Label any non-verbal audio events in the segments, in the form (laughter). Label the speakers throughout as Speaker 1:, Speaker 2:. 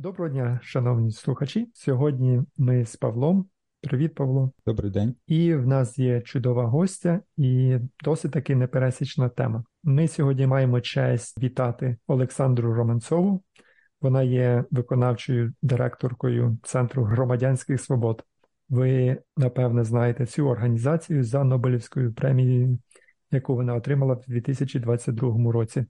Speaker 1: Доброго дня, шановні слухачі. Сьогодні ми з Павлом. Привіт, Павло.
Speaker 2: Добрий день.
Speaker 1: І в нас є чудова гостя і досить таки непересічна тема. Ми сьогодні маємо честь вітати Олександру Романцову. Вона є виконавчою директоркою Центру громадянських свобод. Ви, напевне, знаєте цю організацію за Нобелівською премією, яку вона отримала в 2022 році.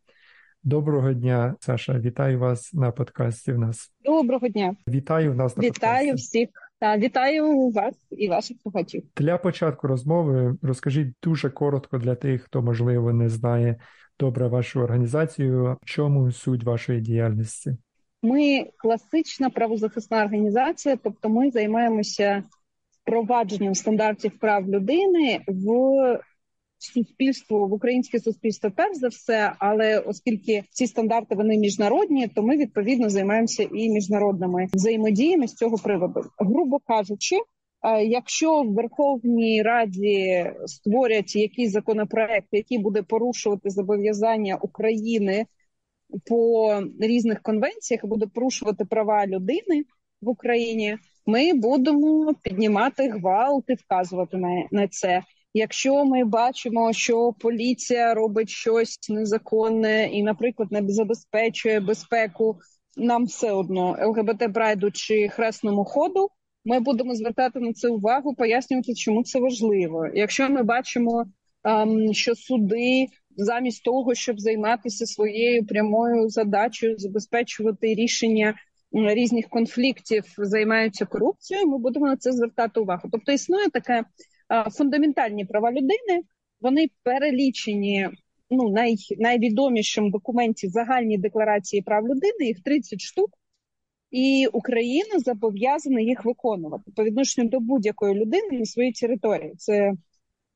Speaker 1: Доброго дня, Саша. Вітаю вас на подкасті. В нас
Speaker 3: доброго дня.
Speaker 1: Вітаю в нас на
Speaker 3: вітаю
Speaker 1: подкасті.
Speaker 3: всіх. Та вітаю вас і ваших слухачів.
Speaker 1: Для початку розмови розкажіть дуже коротко для тих, хто можливо не знає добре вашу організацію. В чому суть вашої діяльності?
Speaker 3: Ми класична правозахисна організація, тобто ми займаємося впровадженням стандартів прав людини в суспільство в українське суспільство перш за все, але оскільки ці стандарти вони міжнародні, то ми відповідно займаємося і міжнародними взаємодіями з цього приводу, грубо кажучи. Якщо в Верховній Раді створять якийсь законопроект, який буде порушувати зобов'язання України по різних конвенціях, буде порушувати права людини в Україні, ми будемо піднімати гвалт і вказувати на це. Якщо ми бачимо, що поліція робить щось незаконне і, наприклад, не забезпечує безпеку, нам все одно ЛГБТ прайду чи хресному ходу, ми будемо звертати на це увагу, пояснювати, чому це важливо. Якщо ми бачимо, ем, що суди замість того, щоб займатися своєю прямою задачею, забезпечувати рішення різних конфліктів, займаються корупцією, ми будемо на це звертати увагу. Тобто існує таке фундаментальні права людини вони перелічені ну най, найвідомішим документі загальні декларації прав людини. Їх 30 штук, і Україна зобов'язана їх виконувати по відношенню до будь-якої людини на своїй території. Це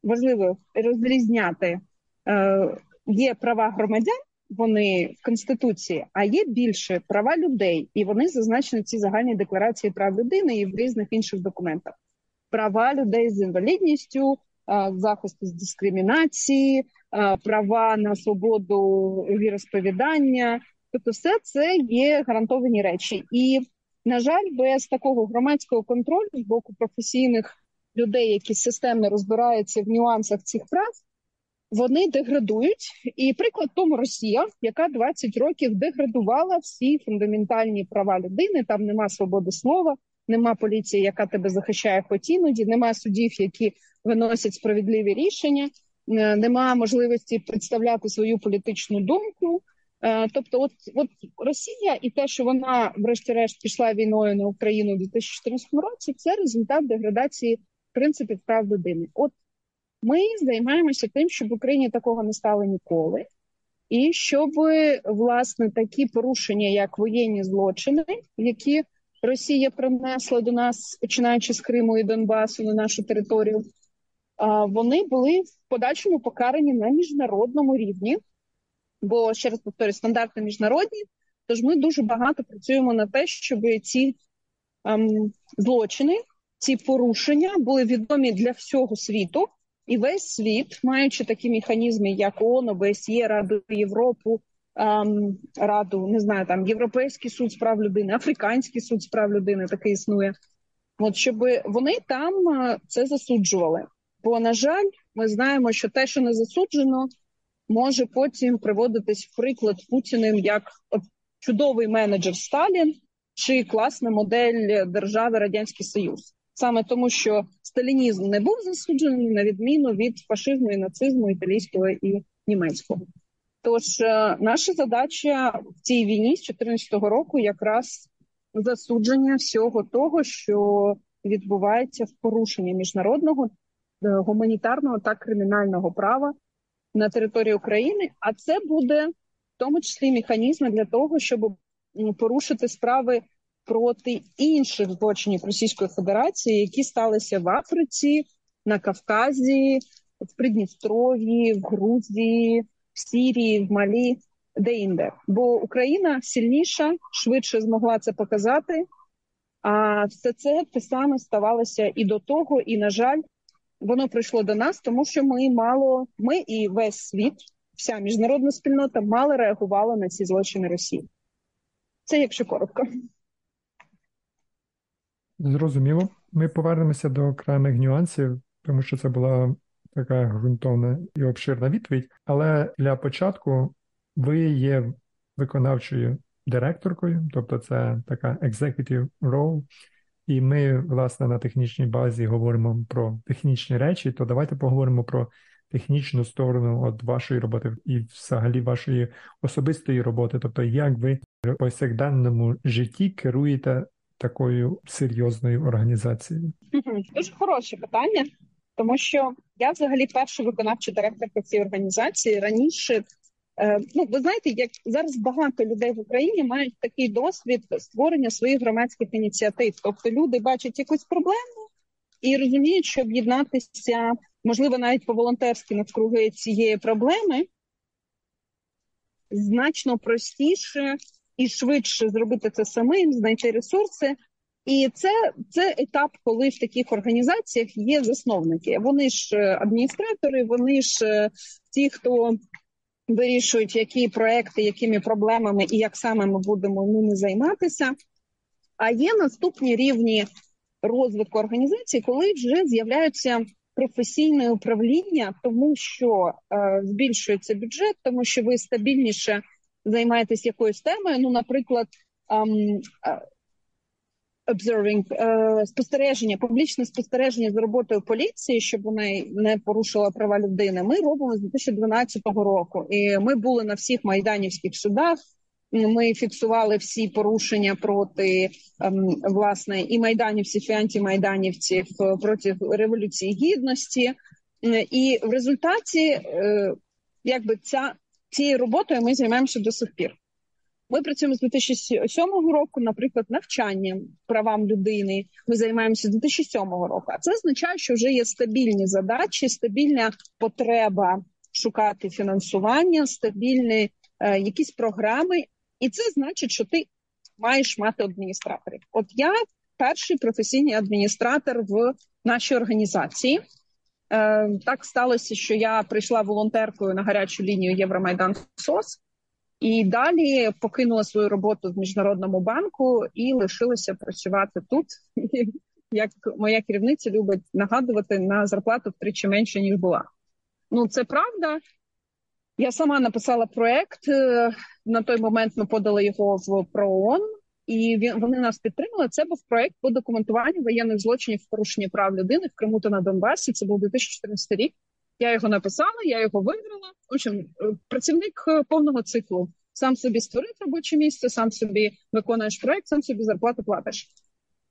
Speaker 3: важливо розрізняти. Е, Є права громадян, вони в конституції, а є більше права людей, і вони зазначені в цій загальній декларації прав людини і в різних інших документах права людей з інвалідністю, захист з дискримінації, права на свободу віросповідання. Тобто, все це є гарантовані речі, і на жаль, без такого громадського контролю з боку професійних людей, які системно розбираються в нюансах цих прав. Вони деградують, і приклад тому Росія, яка 20 років деградувала всі фундаментальні права людини. Там нема свободи слова, нема поліції, яка тебе захищає хоч іноді, нема судів, які виносять справедливі рішення, е, нема можливості представляти свою політичну думку. Е, тобто, от от Росія і те, що вона, врешті-решт, пішла війною на Україну у 2014 році, це результат деградації принципів прав людини. От ми займаємося тим, щоб в Україні такого не стало ніколи, і щоб власне такі порушення, як воєнні злочини, які Росія принесла до нас, починаючи з Криму і Донбасу на нашу територію, вони були в подальшому покарані на міжнародному рівні. Бо ще раз повторюю, стандарти міжнародні. Тож ми дуже багато працюємо на те, щоб ці ем, злочини, ці порушення були відомі для всього світу, і весь світ, маючи такі механізми, як ООН, ОБСЄ, Раду Європу, ем, раду, не знаю, там Європейський суд з прав людини, Африканський суд з прав людини такий існує. От щоб вони там е, це засуджували. Бо, на жаль, ми знаємо, що те, що не засуджено, може потім приводитись в приклад Путіним як чудовий менеджер Сталін чи класна модель держави Радянський Союз. Саме тому, що сталінізм не був засуджений на відміну від фашизму і нацизму італійського і німецького. Тож е, наша задача в цій війні з 2014 року якраз засудження всього того, що відбувається в порушенні міжнародного е, гуманітарного та кримінального права на території України. А це буде в тому числі механізми для того, щоб порушити справи проти інших злочинів Російської Федерації, які сталися в Африці, на Кавказі, в Придністров'ї, в Грузії в Сірії, в Малі, де-інде. Бо Україна сильніша, швидше змогла це показати. А все це те саме ставалося і до того, і на жаль, воно прийшло до нас, тому що ми мало, ми і весь світ, вся міжнародна спільнота мало реагувала на ці злочини Росії. Це якщо коротко.
Speaker 1: Зрозуміло. Ми повернемося до окремих нюансів, тому що це була така ґрунтовна і обширна відповідь. Але для початку ви є виконавчою директоркою, тобто це така executive role, і ми, власне, на технічній базі говоримо про технічні речі, то давайте поговоримо про технічну сторону от вашої роботи і взагалі вашої особистої роботи, тобто як ви в повсякденному житті керуєте такою серйозною організацією?
Speaker 3: Дуже хороше питання, тому що я взагалі перша виконавча директорка цієї організації раніше. Е, ну, ви знаєте, як зараз багато людей в Україні мають такий досвід створення своїх громадських ініціатив. Тобто люди бачать якусь проблему і розуміють, що об'єднатися, можливо, навіть по волонтерськи навкруги цієї проблеми значно простіше і швидше зробити це самим, знайти ресурси. І це це етап, коли в таких організаціях є засновники. Вони ж е, адміністратори, вони ж е, ті, хто вирішують, які проекти, якими проблемами і як саме ми будемо ними займатися. А є наступні рівні розвитку організації, коли вже з'являються професійне управління, тому що е, збільшується бюджет, тому що ви стабільніше займаєтесь якоюсь темою. Ну, наприклад, um, observing, uh, спостереження, публічне спостереження за роботою поліції, щоб вона не порушила права людини. Ми робимо з 2012 року, і ми були на всіх майданівських судах. Ми фіксували всі порушення проти ем, власне і майданівців, і антимайданівців е, проти революції гідності, і в результаті, е, якби ця цією роботою ми займаємося до сих пір. Ми працюємо з 2007 року, наприклад, навчанням правам людини. Ми займаємося з 2007 року. А це означає, що вже є стабільні задачі, стабільна потреба шукати фінансування, стабільні е, якісь програми, і це значить, що ти маєш мати адміністраторів. От я перший професійний адміністратор в нашій організації. Е, так сталося, що я прийшла волонтеркою на гарячу лінію Євромайдан СОС і далі покинула свою роботу в міжнародному банку і лишилася працювати тут. (laughs) Як моя керівниця любить нагадувати на зарплату втричі менше ніж була. Ну це правда. Я сама написала проект е, на той момент. Ми подали його в ПРООН, і він вони нас підтримали. Це був проект по документуванню воєнних злочинів в порушенні прав людини в Криму та на Донбасі. Це був 2014 рік. Я його написала, я його виграла. В общем, е, працівник е, повного циклу сам собі створив робоче місце, сам собі виконуєш проект, сам собі зарплату платиш.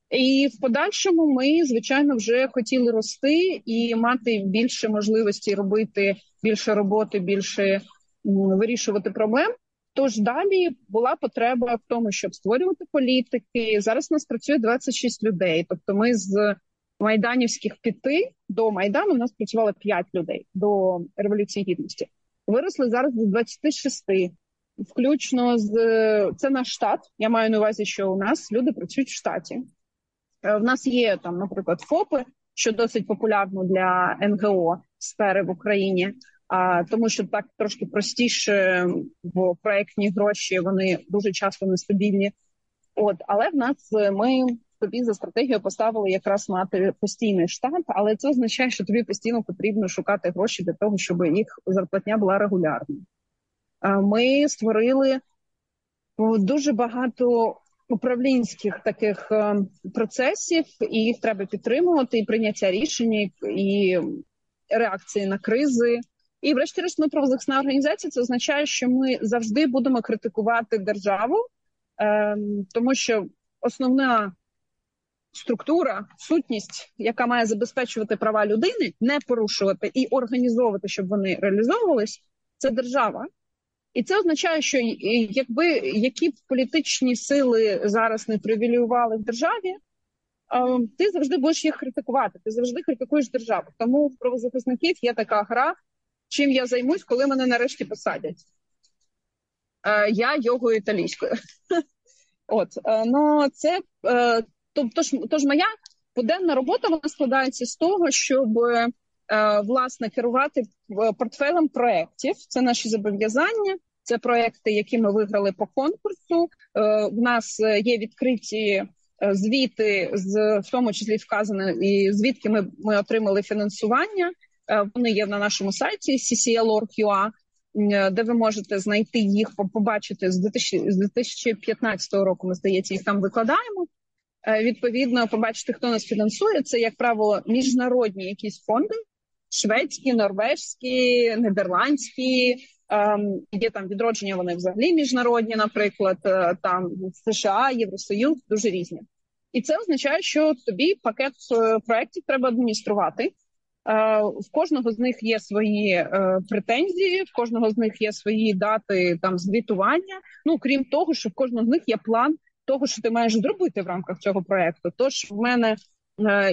Speaker 3: І в подальшому ми, звичайно, вже хотіли рости і мати більше можливості робити більше роботи, більше вирішувати проблем. Тож далі була потреба в тому, щоб створювати політики. Зараз у нас працює 26 людей. Тобто, ми з майданівських п'яти до майдану у нас працювало 5 людей до революції гідності. Виросли зараз до 26. Включно з це наш штат. Я маю на увазі, що у нас люди працюють в штаті. Е, в нас є там, наприклад, ФОПи, що досить популярно для НГО сфери в Україні а тому, що так трошки простіше, бо проектні гроші вони дуже часто нестабільні. От, але в нас е, ми тобі за стратегію поставили якраз мати постійний штат, але це означає, що тобі постійно потрібно шукати гроші для того, щоб їх зарплатня була регулярною. Ми створили дуже багато управлінських таких е, процесів, і їх треба підтримувати, і прийняття рішень, і реакції на кризи. І, врешті-решт, ми правозахисна організація. Це означає, що ми завжди будемо критикувати державу, е, тому що основна структура, сутність, яка має забезпечувати права людини, не порушувати і організовувати, щоб вони реалізовувались, це держава. І це означає, що якби які б політичні сили зараз не привілювали в державі, е, ти завжди будеш їх критикувати. Ти завжди критикуєш державу. Тому в правозахисників є така гра чим я займусь, коли мене нарешті посадять. Е, Я йогою італійською. (laughs) От, е, ну це е, тож, моя буденна робота вона складається з того, щоб е, власне керувати портфелем проєктів. Це наші зобов'язання. Це проекти, які ми виграли по конкурсу. Е, в нас є відкриті звіти, з в тому числі вказано, і звідки ми ми отримали фінансування. Вони є на нашому сайті ccl.org.ua, де ви можете знайти їх, побачити з 2015 року. Ми здається, їх там викладаємо. Відповідно, побачити, хто нас фінансує. Це, як правило, міжнародні якісь фонди: шведські, норвежські, нідерландські. Ем, є там відродження, вони взагалі міжнародні, наприклад, е, там США, Євросоюз, дуже різні. І це означає, що тобі пакет е, проєктів треба адмініструвати. Е, в кожного з них є свої претензії, в кожного з них є свої дати там звітування. Ну крім того, що в кожного з них є план того, що ти маєш зробити в рамках цього проекту. Тож в мене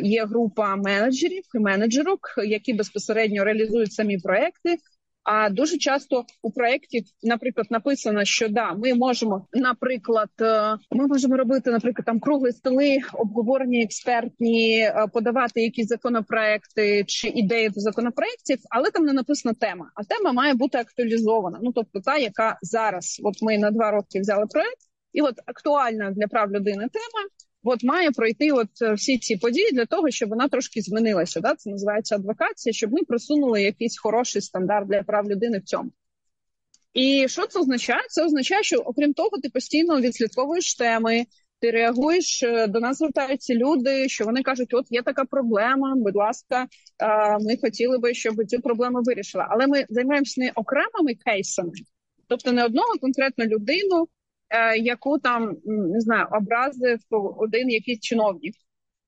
Speaker 3: є група менеджерів і менеджерок, які безпосередньо реалізують самі проекти. А дуже часто у проєкті, наприклад, написано, що да, ми можемо, наприклад, е, ми можемо робити, наприклад, там круглі столи, обговорення експертні, е, подавати якісь законопроекти чи ідеї до законопроектів, але там не написана тема. А тема має бути актуалізована. Ну тобто, та яка зараз, от ми на два роки взяли проект, і от актуальна для прав людини тема от має пройти от е, всі ці події для того, щоб вона трошки змінилася. Да? Це називається адвокація, щоб ми просунули якийсь хороший стандарт для прав людини в цьому. І що це означає? Це означає, що окрім того, ти постійно відслідковуєш теми, ти реагуєш е, до нас, звертаються люди, що вони кажуть: от є така проблема, будь ласка, ми хотіли би, щоб цю проблему вирішила. Але ми займаємося не окремими кейсами, тобто не одного конкретну людину, яку там не знаю, образив один якийсь чиновник.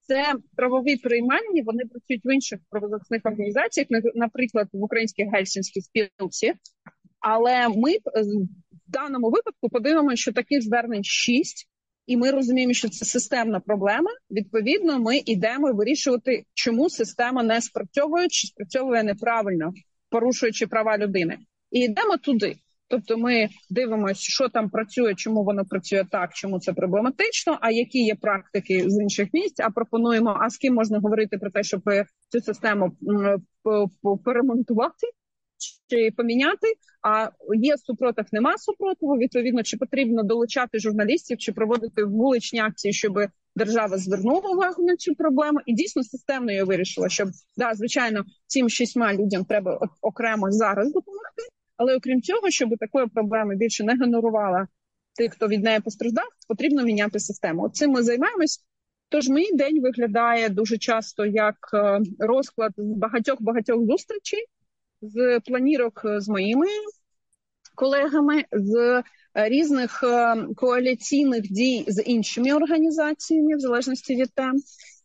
Speaker 3: Це правові приймальні, вони працюють в інших правозахисних організаціях, наприклад, в українській гельсінській спілці. Але ми е, в даному випадку подивимося, що таких звернень шість, і ми розуміємо, що це системна проблема. Відповідно, ми йдемо вирішувати, чому система не спрацьовує чи спрацьовує неправильно, порушуючи права людини, і йдемо туди. Тобто ми дивимося, що там працює, чому воно працює так, чому це проблематично. А які є практики з інших місць? А пропонуємо, а з ким можна говорити про те, щоб цю систему перемонтувати чи поміняти? А є супротив, нема супротиву. Відповідно, чи потрібно долучати журналістів, чи проводити вуличні акції, щоб держава звернула увагу на цю проблему, і дійсно системно її вирішила, щоб да, звичайно, цим шістьма людям треба окремо зараз допомогти. Але окрім цього, щоб такої проблеми більше не генерувала тих, хто від неї постраждав, потрібно міняти систему. От цим ми займаємось. Тож мій день виглядає дуже часто як е, розклад з багатьох багатьох зустрічей, з планірок з моїми колегами, з різних е, коаліційних дій з іншими організаціями, в залежності від тем,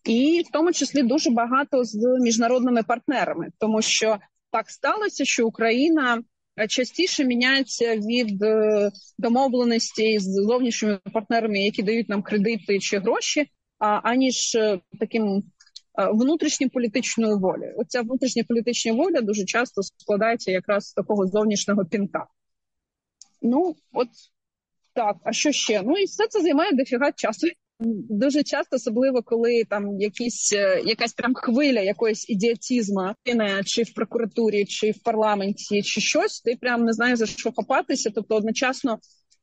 Speaker 3: і в тому числі дуже багато з міжнародними партнерами, тому що так сталося, що Україна частіше міняється від е, домовленості з зовнішніми партнерами, які дають нам кредити чи гроші, аніж е, таким внутрішньою політичною волею. Оця внутрішня політична воля дуже часто складається якраз з такого зовнішнього пінка. Ну, от так, а що ще? Ну і все це займає дофіга часу. Дуже часто, особливо коли там якісь е, якась прям хвиля якоїсь ідіотізму, чи в прокуратурі, чи в парламенті, чи щось, ти прям не знаєш за що хапатися. Тобто одночасно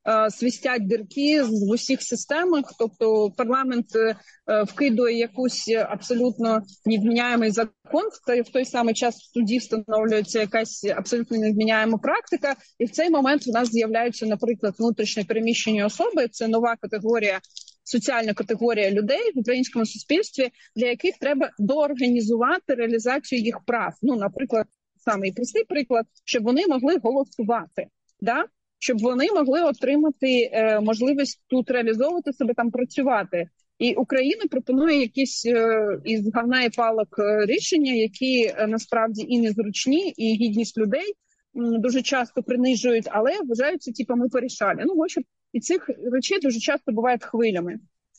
Speaker 3: е, свистять дирки в усіх системах. Тобто парламент е, вкидує якусь абсолютно невміняємий закон, в той самий час в суді встановлюється якась абсолютно невміняєма практика, і в цей момент у нас з'являються, наприклад, внутрішньо переміщені особи. Це нова категорія соціальна категорія людей в українському суспільстві, для яких треба доорганізувати реалізацію їх прав. Ну, наприклад, самий простий приклад, щоб вони могли голосувати, да щоб вони могли отримати е, можливість тут реалізовувати себе там працювати. І Україна пропонує якісь е, із говна і палок е, рішення, які е, насправді і незручні, і гідність людей дуже часто принижують, але вважаються, типу, ми порішали. Ну, общем, і цих речей дуже часто бувають хвилями.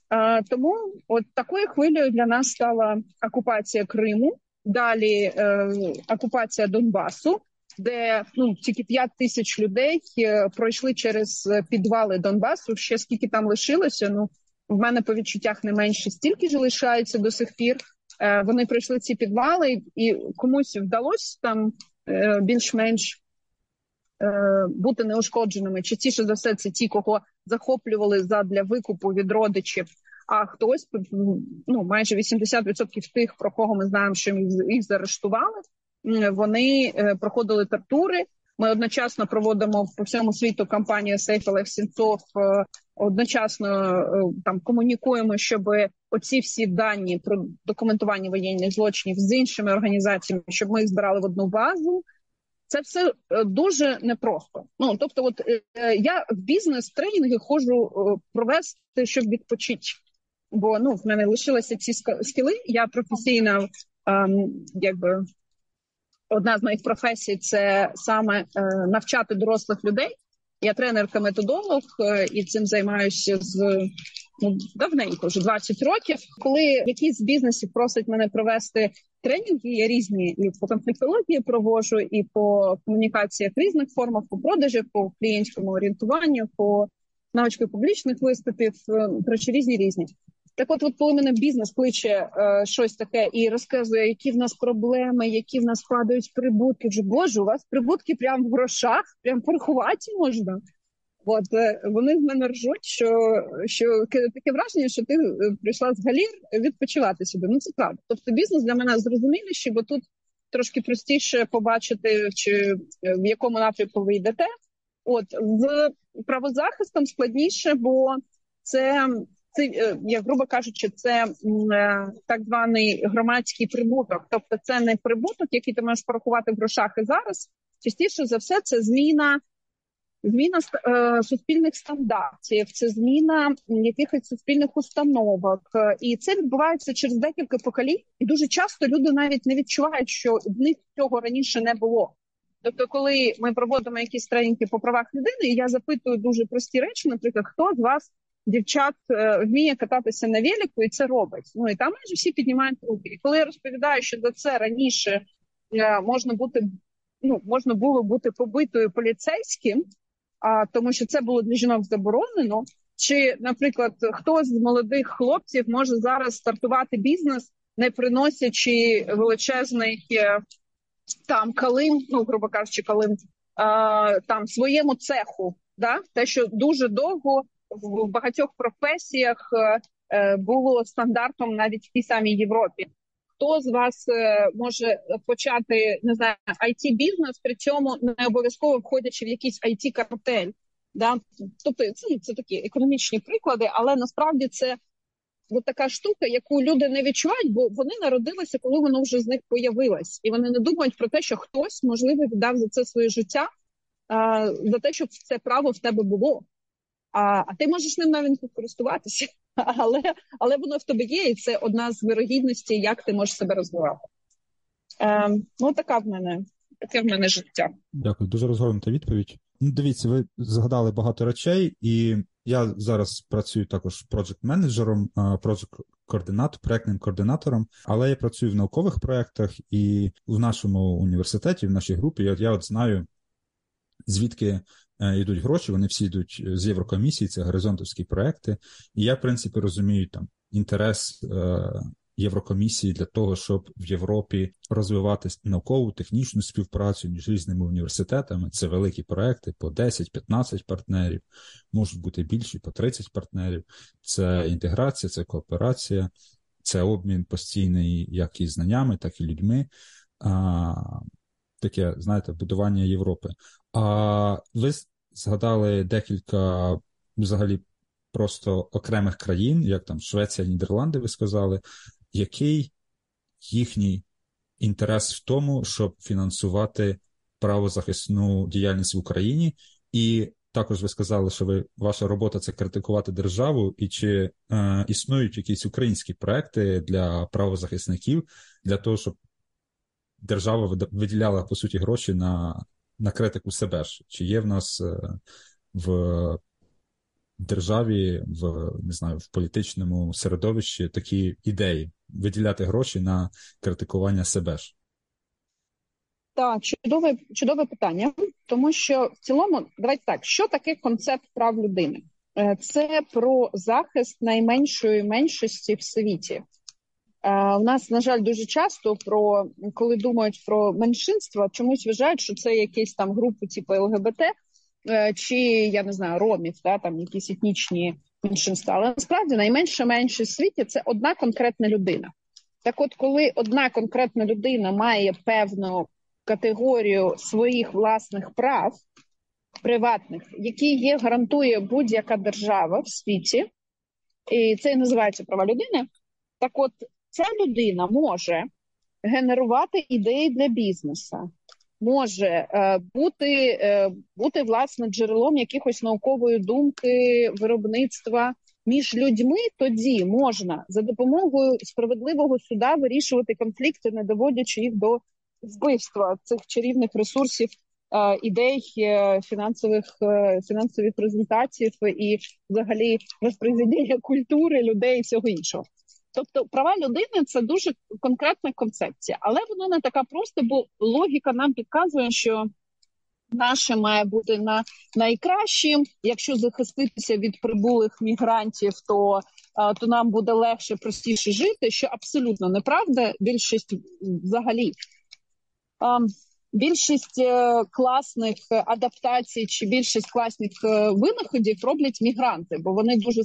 Speaker 3: А, Тому от такою хвилею для нас стала окупація Криму, далі е, окупація Донбасу, де ну тільки 5 тисяч людей е, пройшли через підвали Донбасу. Ще скільки там лишилося. Ну в мене по відчуттях не менше стільки ж лишається до сих пір. Е, Вони пройшли ці підвали, і комусь вдалося там е, більш-менш Е, бути неушкодженими. Частіше за все, це ті, кого захоплювали задля викупу від родичів. А хтось ну майже 80% тих, про кого ми знаємо, що їх заарештували, вони е, проходили тортури. Ми одночасно проводимо по всьому світу кампанію Олег Сінцов. Е, одночасно е, там комунікуємо, щоб оці всі дані про документування воєнних злочинів з іншими організаціями, щоб ми їх збирали в одну базу. Це все дуже непросто. Ну тобто, от я в бізнес-тренінги ходжу провести, щоб відпочити. Бо ну в мене лишилися ці скіли. Я професійна, ем, якби одна з моїх професій це саме е, навчати дорослих людей. Я тренерка-методолог е, і цим займаюся з ну давненько, вже 20 років. Коли якийсь з бізнесів просить мене провести тренінги, я різні і по конфліктології провожу, і по комунікаціях різних формах, по продажі, по клієнтському орієнтуванню, по навички публічних виступів, е, коротше, різні різні. Так, от, от коли мене бізнес кличе е, щось таке і розказує, які в нас проблеми, які в нас падають прибутки. Вже боже, у вас прибутки прямо в грошах, прям порахувати можна. От е, вони з мене ржуть, що що таке враження, що ти е, прийшла з галір відпочивати сюди. Ну це правда. Тобто бізнес для мене зрозуміліший, бо тут трошки простіше побачити, чи е, в якому напрямку ви йдете. От з правозахистом складніше, бо це це е, я грубо кажучи, це так званий громадський прибуток. Тобто, це не прибуток, який ти можеш порахувати в грошах і зараз. Частіше за все, це зміна. Зміна е, суспільних стандартів, це зміна якихось суспільних установок, і це відбувається через декілька поколінь. І дуже часто люди навіть не відчувають, що в них цього раніше не було. Тобто, коли ми проводимо якісь тренінги по правах людини, я запитую дуже прості речі, наприклад, хто з вас дівчат е, вміє кататися на велику і це робить. Ну і там майже всі піднімають руки. І коли я розповідаю, що за це раніше е, можна бути, ну можна було бути побитою поліцейським, а тому, що це було для жінок заборонено. Чи, наприклад, хтось з молодих хлопців може зараз стартувати бізнес, не приносячи величезний е, там калим, ну грубо кажучи, калим а, там своєму цеху, да те, що дуже довго в багатьох професіях е, е, було стандартом навіть в тій самій Європі. Хто з вас е, може почати не знаю it бізнес, при цьому не обов'язково входячи в якийсь it картель Да? Тобто це це такі економічні приклади, але насправді це от така штука, яку люди не відчувають, бо вони народилися, коли воно вже з них появилось, і вони не думають про те, що хтось можливо віддав за це своє життя, за те, щоб це право в тебе було. А а ти можеш ним навіть користуватися, але але воно в тебе є, і це одна з вирогідностей, як ти можеш себе розвивати. Е, Ну, така в мене таке в мене життя.
Speaker 2: Дякую, дуже розгорнута відповідь. Ну, Дивіться, ви згадали багато речей, і я зараз працюю також проджект-менеджером, проджект-координатором, проектним координатором, але я працюю в наукових проєктах і в нашому університеті, в нашій групі, я, я от знаю, звідки йдуть гроші, вони всі йдуть з Єврокомісії, це горизонтовські проекти. І я, в принципі, розумію там інтерес е, Єврокомісії для того, щоб в Європі розвивати наукову технічну співпрацю між різними університетами. Це великі проекти по 10-15 партнерів, можуть бути більші по 30 партнерів. Це інтеграція, це кооперація, це обмін постійний як і знаннями, так і людьми. Таке, знаєте, будування Європи. А ви згадали декілька взагалі просто окремих країн, як там Швеція, Нідерланди, ви сказали, який їхній інтерес в тому, щоб фінансувати правозахисну діяльність в Україні, і також ви сказали, що ви ваша робота це критикувати державу, і чи е, існують якісь українські проекти для правозахисників для того, щоб держава виділяла по суті гроші на на критику себе ж. Чи є в нас е, в державі, в не знаю, в політичному середовищі такі ідеї виділяти гроші на критикування себе ж?
Speaker 3: Так, чудове чудове питання, тому що в цілому, давайте так, що таке концепт прав людини? Е, це про захист найменшої меншості в світі. У нас на жаль дуже часто про коли думають про меншинства, чомусь вважають, що це якісь там групи, типу ЛГБТ, е, чи я не знаю, ромів, да, там якісь етнічні меншинства, але насправді найменша меншість в світі це одна конкретна людина. Так, от, коли одна конкретна людина має певну категорію своїх власних прав приватних, які є гарантує будь-яка держава в світі, і це і називається права людини. Так, от ця людина може генерувати ідеї для бізнесу, може е, бути е, бути власне джерелом якихось наукової думки, виробництва між людьми. Тоді можна за допомогою справедливого суда вирішувати конфлікти, не доводячи їх до вбивства цих чарівних ресурсів. Е, ідей фінансових фінансових результатів і, взагалі, розпределення культури людей і всього іншого. Тобто права людини це дуже конкретна концепція, але вона не така просто, бо логіка нам підказує, що наше має бути на найкращим. Якщо захиститися від прибулих мігрантів, то то нам буде легше, простіше жити, що абсолютно неправда. Більшість взагалі більшість е, класних адаптацій чи більшість класних е, винаходів роблять мігранти, бо вони дуже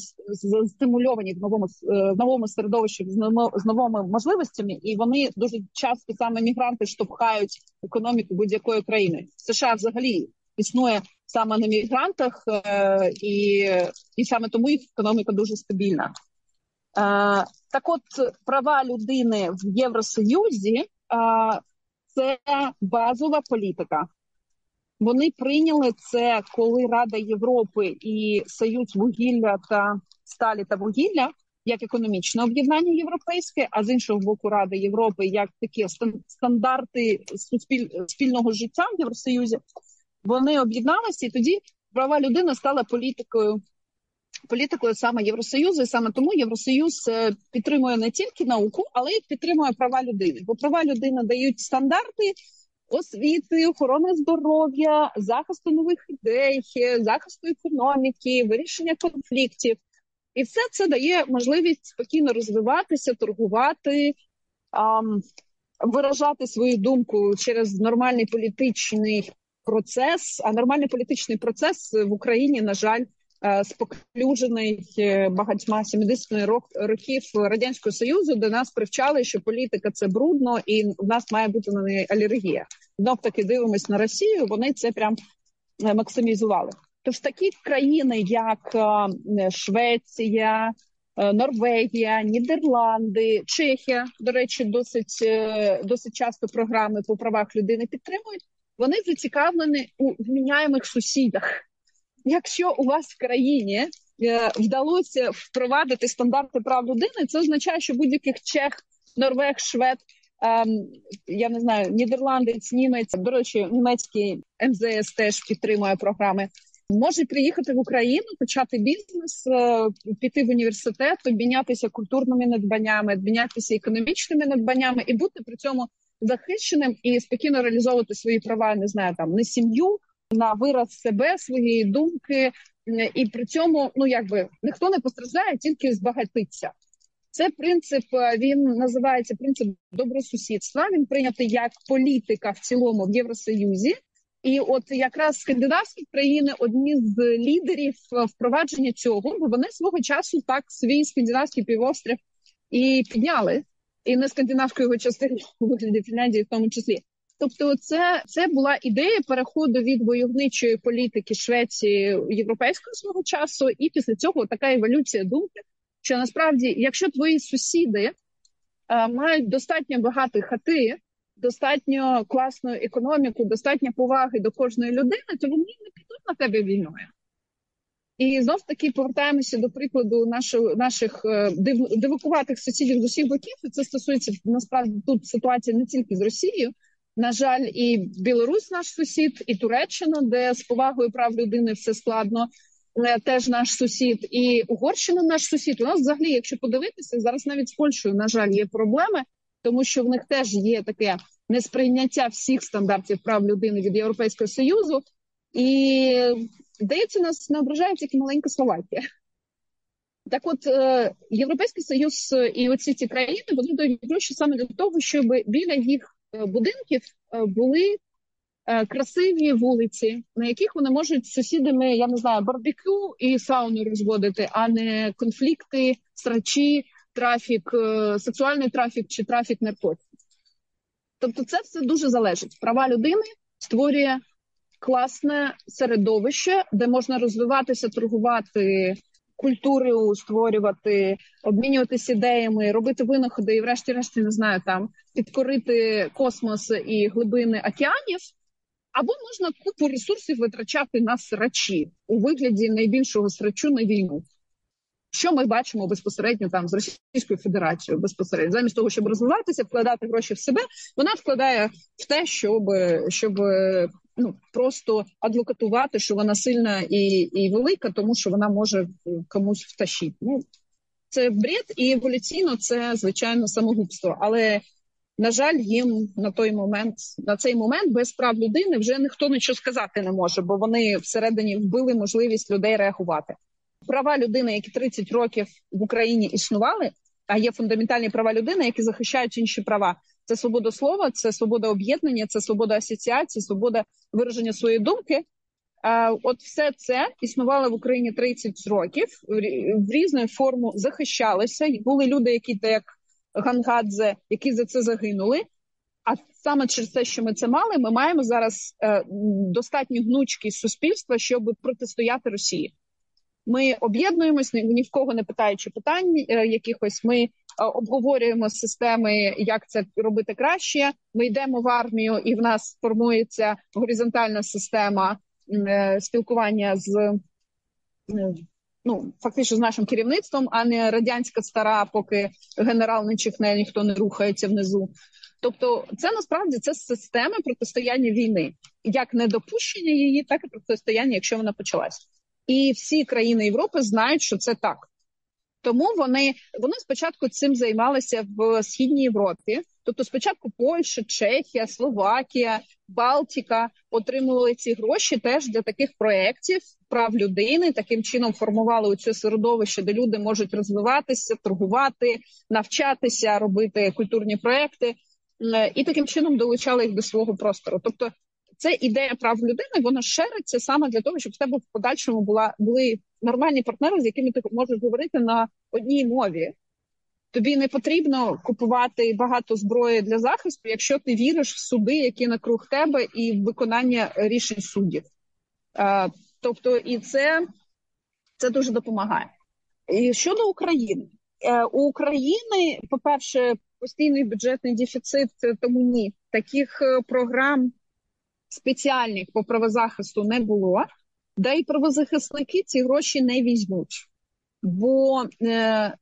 Speaker 3: стимульовані в новому е, в новому середовищі з новими можливостями, і вони дуже часто саме мігранти штовхають економіку будь-якої країни. США взагалі існує саме на мігрантах, і і саме тому їх економіка дуже стабільна. Так, от права людини в Євросоюзі це базова політика. Вони прийняли це, коли Рада Європи і Союз вугілля та сталі та вугілля як економічне об'єднання європейське, а з іншого боку, Ради Європи як такі стандарти спільного життя в Євросоюзі. Вони об'єдналися, і тоді права людини стала політикою політикою саме Євросоюзу, і саме тому Євросоюз е, підтримує не тільки науку, але й підтримує права людини. Бо права людини дають стандарти освіти, охорони здоров'я, захисту нових ідей, захисту економіки, вирішення конфліктів. І все це дає можливість спокійно розвиватися, торгувати, ам, виражати свою думку через нормальний політичний процес. А нормальний політичний процес в Україні, на жаль, споклюжений е, багатьма 70 років радянського союзу, де нас привчали, що політика це брудно, і в нас має бути на неї алергія. Знов таки дивимось на Росію. Вони це прям е, максимізували. Тож такі країни, як Швеція, Норвегія, Нідерланди, Чехія, до речі, досить досить часто програми по правах людини підтримують. Вони зацікавлені у вміняємих сусідах якщо у вас в країні е, вдалося впровадити стандарти прав людини, це означає, що будь-яких чех, норвег, швед. Ем, я не знаю, нідерландець, німець, до речі, німецький МЗС теж підтримує програми. Може приїхати в Україну, почати бізнес, е, піти в університет, обмінятися культурними надбаннями, обмінятися економічними надбаннями і бути при цьому захищеним і спокійно реалізовувати свої права. Не знаю, там не сім'ю, на вираз себе, своєї думки, і при цьому ну якби ніхто не постраждає, тільки збагатиться. Це принцип. Е, він називається принцип добросусідства. Він прийнятий як політика в цілому в Євросоюзі. І от якраз скандинавські країни одні з лідерів е, впровадження цього, бо вони свого часу так свій скандинавський півострів і підняли, і не скандинавську його частину у вигляді Фінляндії, в тому числі. Тобто, це це була ідея переходу від войовничої політики Швеції європейського свого часу, і після цього така еволюція думки, що насправді, якщо твої сусіди а, е, мають достатньо багаті хати, достатньо класну економіку, достатньо поваги до кожної людини, то вони не підуть на тебе війною. І знов таки повертаємося до прикладу наших наших е, див, дивакуватих сусідів з усіх боків. Це стосується насправді тут ситуація не тільки з Росією. На жаль, і Білорусь наш сусід, і Туреччина, де з повагою прав людини все складно, е, теж наш сусід, і Угорщина наш сусід. У нас взагалі, якщо подивитися, зараз навіть з Польщею, на жаль, є проблеми, тому що в них теж є таке несприйняття всіх стандартів прав людини від Європейського союзу, і здається, нас не ображає тільки маленька Словакія. Так, от е, Європейський Союз і оці ці країни вони дають гроші саме для того, щоб біля їх Е, будинків е, були е, красиві вулиці, на яких вони можуть з сусідами, я не знаю, барбекю і сауну розводити, а не конфлікти, срачі, трафік, е, сексуальний трафік чи трафік наркотиків. Тобто, це все дуже залежить. Права людини створює класне середовище, де можна розвиватися, торгувати культуру, створювати, обмінюватися ідеями, робити винаходи і, врешті-решті, не знаю, там підкорити космос і глибини океанів. Або можна купу ресурсів витрачати на срачі у вигляді найбільшого срачу на війну. Що ми бачимо безпосередньо там з Російською Федерацією безпосередньо, замість того, щоб розвиватися, вкладати гроші в себе, вона вкладає в те, щоб щоб ну просто адвокатувати, що вона сильна і і велика, тому що вона може комусь втащити. Ну це бред, і еволюційно це звичайно самогубство. Але на жаль, їм на той момент, на цей момент без прав людини вже ніхто нічого сказати не може, бо вони всередині вбили можливість людей реагувати. Права людини, які 30 років в Україні існували, а є фундаментальні права людини, які захищають інші права. Це свобода слова, це свобода об'єднання, це свобода асоціації, свобода вираження своєї думки. От все це існувало в Україні 30 років в різну форму захищалися. Були люди, які так як Гангадзе, які за це загинули. А саме через те, що ми це мали, ми маємо зараз е, достатню гнучкість суспільства, щоб протистояти Росії. Ми об'єднуємось, ні в кого не питаючи питань е, якихось. Ми е, обговорюємо системи, як це робити краще. Ми йдемо в армію, і в нас формується горизонтальна система е, спілкування з ну фактично з нашим керівництвом, а не радянська стара, поки генерал не чихне, ніхто не рухається внизу. Тобто, це насправді це система протистояння війни, як недопущення її, так і протистояння, якщо вона почалась і всі країни Європи знають, що це так. Тому вони вони спочатку цим займалися в східній Європі. Тобто, спочатку Польща, Чехія, Словакія, Балтіка отримували ці гроші теж для таких проєктів прав людини. Таким чином формували це середовище, де люди можуть розвиватися, торгувати, навчатися, робити культурні проекти, і таким чином долучали їх до свого простору. Тобто, це ідея прав людини, вона шериться саме для того, щоб в тебе в подальшому була були нормальні партнери, з якими ти можеш говорити на одній мові. Тобі не потрібно купувати багато зброї для захисту, якщо ти віриш в суди, які навкруг тебе, і в виконання рішень суддів. А, Тобто, і це це дуже допомагає. І Щодо України, е, у України, по-перше, постійний бюджетний дефіцит, тому ні таких е, програм спеціальних по правозахисту не було, да і правозахисники ці гроші не візьмуть, бо е,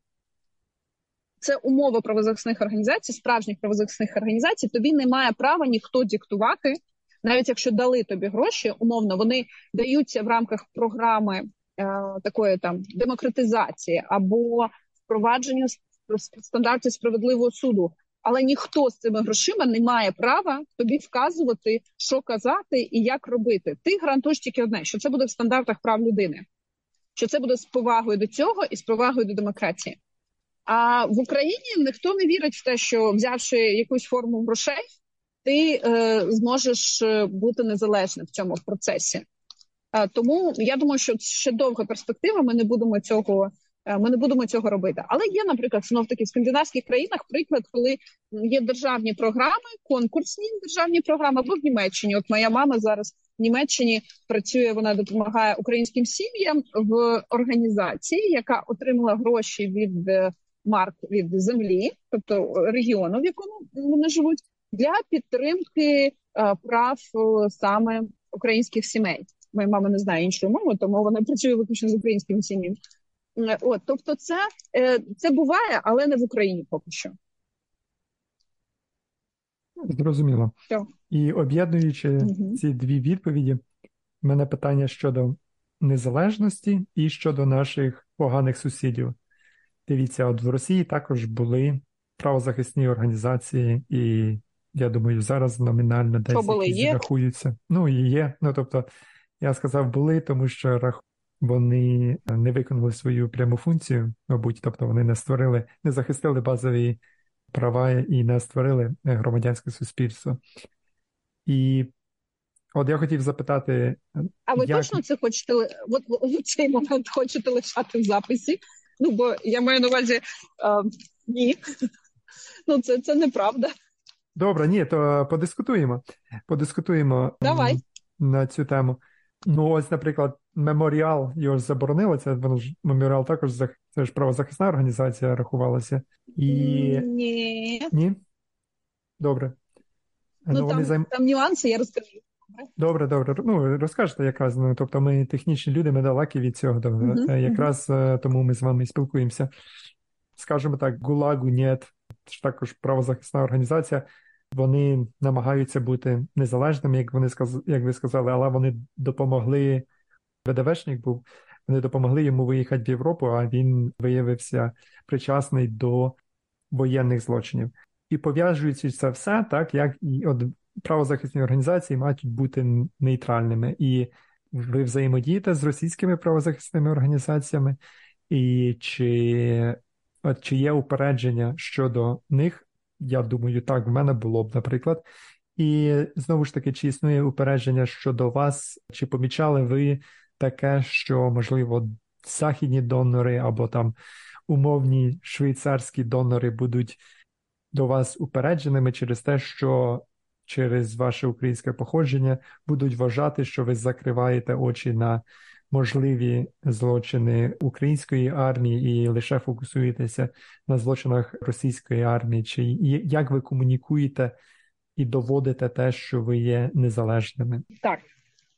Speaker 3: це умова правозахисних організацій, справжніх правозахисних організацій. Тобі не має права ніхто диктувати, навіть якщо дали тобі гроші, умовно вони даються в рамках програми е, такої там демократизації або впровадження стандартів справедливого суду але ніхто з цими грошима не має права тобі вказувати, що казати і як робити. Ти гарантуєш тільки одне, що це буде в стандартах прав людини, що це буде з повагою до цього і з повагою до демократії. А в Україні ніхто не вірить в те, що взявши якусь форму грошей, ти е, зможеш е, бути незалежним в цьому процесі. Е, тому я думаю, що ще довга перспектива. Ми не будемо цього ми не будемо цього робити. Але є, наприклад, знов таки в скандинавських країнах приклад, коли є державні програми, конкурсні державні програми або в Німеччині. От моя мама зараз в Німеччині працює. Вона допомагає українським сім'ям в організації, яка отримала гроші від е, марк від землі, тобто регіону, в якому вони живуть, для підтримки е, прав саме українських сімей. Моя мама не знає іншої мови, тому вона працює виключно з українськими сім'ями. Е, от, тобто, це е, це буває, але не в Україні поки що.
Speaker 1: Зрозуміло.
Speaker 3: Що?
Speaker 1: І об'єднуючи угу. ці дві відповіді, в мене питання щодо незалежності і щодо наших поганих сусідів. Дивіться, от в Росії також були правозахисні організації, і я думаю, зараз номінально десь якісь рахуються. Ну і є. Ну тобто, я сказав, були, тому що рахують вони не виконали свою пряму функцію, мабуть, тобто вони не створили, не захистили базові права і не створили громадянське суспільство. І От я хотів запитати.
Speaker 3: А ви як... точно це хочете от, от цей момент хочете лишати в записі? Ну, бо я маю на увазі а, ні. Ну, це це неправда.
Speaker 1: Добре, ні, то подискутуємо. Подискутуємо
Speaker 3: Давай.
Speaker 1: на цю тему. Ну, ось, наприклад, меморіал його ж заборонили. Це воно ж меморіал також це ж правозахисна організація рахувалася. І...
Speaker 3: Ні.
Speaker 1: Ні? Добре.
Speaker 3: Ну, ну там, займ... там нюанси, я розкажу.
Speaker 1: Добре, добре. Ну, розкажете якраз. Ну, тобто ми технічні люди, ми далекі від цього. Uh-huh. Якраз uh-huh. тому ми з вами спілкуємося. Скажімо так, ГУЛАГу НЕТ, також правозахисна організація. Вони намагаються бути незалежними, як вони сказ... як ви сказали, але вони допомогли. ВДВшник був, вони допомогли йому виїхати в Європу, а він виявився причасний до воєнних злочинів. І пов'яжуючи це все, так як і от правозахисні організації мають бути нейтральними. І ви взаємодієте з російськими правозахисними організаціями, і чи, от, чи є упередження щодо них? Я думаю, так, в мене було б, наприклад. І знову ж таки, чи існує упередження щодо вас, чи помічали ви таке, що, можливо, західні донори або там умовні швейцарські донори будуть до вас упередженими через те, що через ваше українське походження будуть вважати, що ви закриваєте очі на можливі злочини української армії і лише фокусуєтеся на злочинах російської армії, чи як ви комунікуєте і доводите те, що ви є незалежними?
Speaker 3: Так,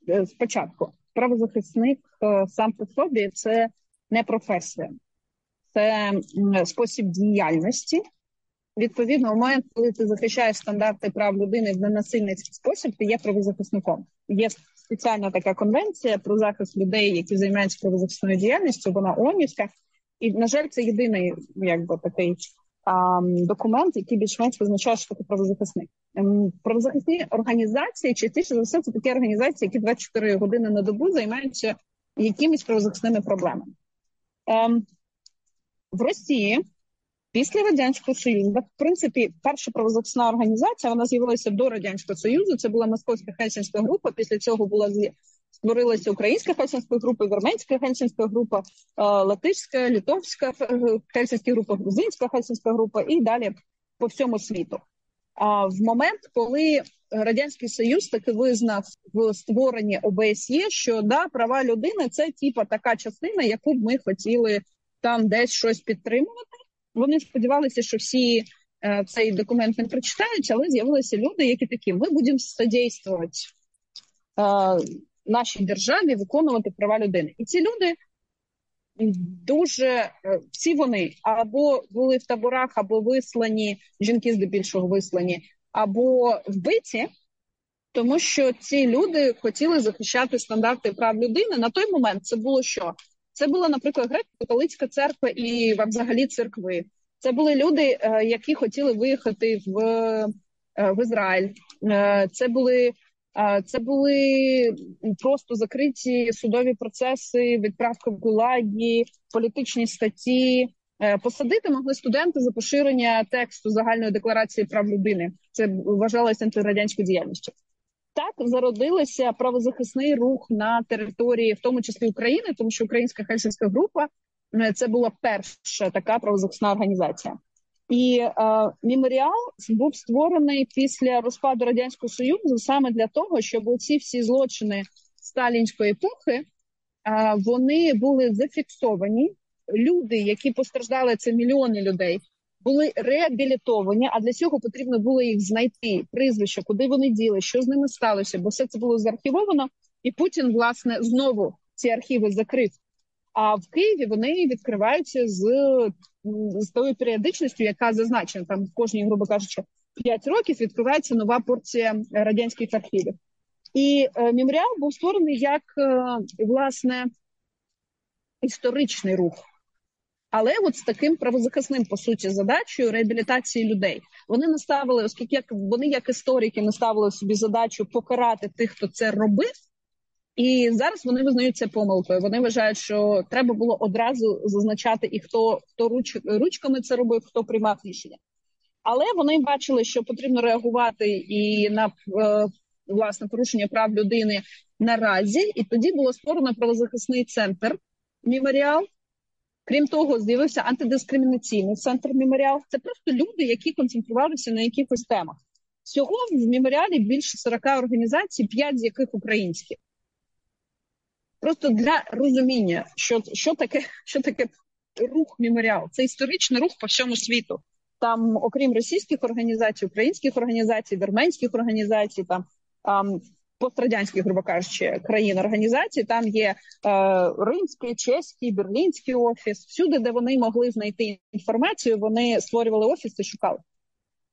Speaker 3: е, спочатку правозахисник е, сам по собі це не професія, це спосіб діяльності. Відповідно, в момент, коли ти захищаєш стандарти прав людини в ненасильницький спосіб, ти є правозахисником. Є спеціальна така конвенція про захист людей, які займаються правозахисною діяльністю. Вона ОНівська. І на жаль, це єдиний, якби такий документ, який більш-менш визначає, що таке правозахисник. Ем, правозахисні організації частіше за все це такі організації, які 24 години на добу займаються якимись правозахисними проблемами. Ем, в Росії після радянського союзу, в принципі, перша правозахисна організація вона з'явилася до радянського союзу. Це була московська хельсінська група. Після цього була створилася українська хельсінська група, вірменська хельсінська група, е, латишська, літовська хельсінська група, грузинська хельсінська група і далі по всьому світу. А в момент, коли радянський союз таки визнав в створенні ОБСЄ, що да, права людини це типа така частина, яку б ми хотіли там десь щось підтримувати. Вони сподівалися, що всі е, цей документ не прочитають, але з'явилися люди, які такі: ми будемо содействувати е, нашій державі виконувати права людини. І ці люди дуже е, всі вони або були в таборах, або вислані, жінки здебільшого вислані, або вбиті, тому що ці люди хотіли захищати стандарти прав людини. На той момент це було що? Це була, наприклад, греко-католицька церква і взагалі церкви. Це були люди, е, які хотіли виїхати в е, в Ізраїль. Це були це були просто закриті судові процеси, відправка в гулагі, політичні статті. Е, посадити могли студенти за поширення тексту загальної декларації прав людини. Це вважалося антирадянською діяльністю. Так зародилися правозахисний рух на території, в тому числі України, тому що українська хельсінська група е, це була перша така правозахисна організація. І е, меморіал був створений після розпаду радянського союзу саме для того, щоб ці всі злочини сталінської епохи е, вони були зафіксовані. Люди, які постраждали, це мільйони людей, були реабілітовані. А для цього потрібно було їх знайти прізвища, куди вони діли, що з ними сталося, бо все це було заархівовано. І Путін, власне, знову ці архіви закрив. А в Києві вони відкриваються з з тою періодичністю, яка зазначена там в кожній, грубо кажучи, 5 років відкривається нова порція радянських архівів. І е, меморіал був створений як е, власне історичний рух. Але от з таким правозахисним по суті задачею реабілітації людей вони наставили, оскільки як вони, як історики, наставили собі задачу покарати тих, хто це робив, і зараз вони визнають це помилкою. Вони вважають, що треба було одразу зазначати і хто хто руч, ручками це робив, хто приймав рішення. Але вони бачили, що потрібно реагувати і на е, власне порушення прав людини наразі, і тоді було створено правозахисний центр меморіал. Крім того, з'явився антидискримінаційний центр меморіал. Це просто люди, які концентрувалися на якихось темах. Всього в меморіалі більше 40 організацій, 5 з яких українські. Просто для розуміння, що що таке що таке рух меморіал. Це історичний рух по всьому світу. Там, окрім російських організацій, українських організацій, вірменських організацій, там um, пострадянських, грубо кажучи, країн організацій, там є е, римський, чеський, берлінський офіс. Всюди, де вони могли знайти інформацію, вони створювали офіс і шукали.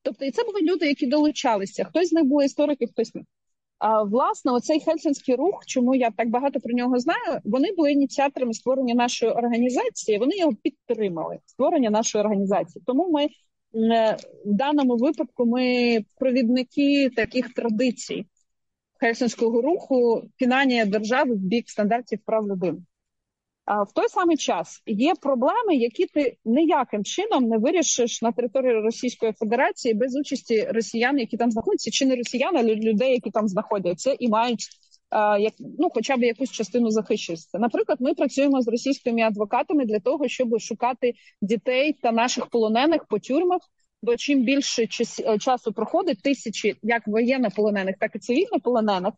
Speaker 3: Тобто, і це були люди, які долучалися. Хтось з них були історики, хтось не. А власне, оцей хельсинський рух, чому я так багато про нього знаю, вони були ініціаторами створення нашої організації. Вони його підтримали створення нашої організації. Тому ми в даному випадку ми провідники таких традицій хельсинського руху пінання держави в бік стандартів прав людини. В той самий час є проблеми, які ти ніяким чином не вирішиш на території Російської Федерації без участі росіян, які там знаходяться, чи не росіян, а людей, які там знаходяться, і мають як ну, хоча б якусь частину захищеності. Наприклад, ми працюємо з російськими адвокатами для того, щоб шукати дітей та наших полонених по тюрмах. Бо чим більше часу проходить тисячі як воєннополонених, так і цивільнополонених,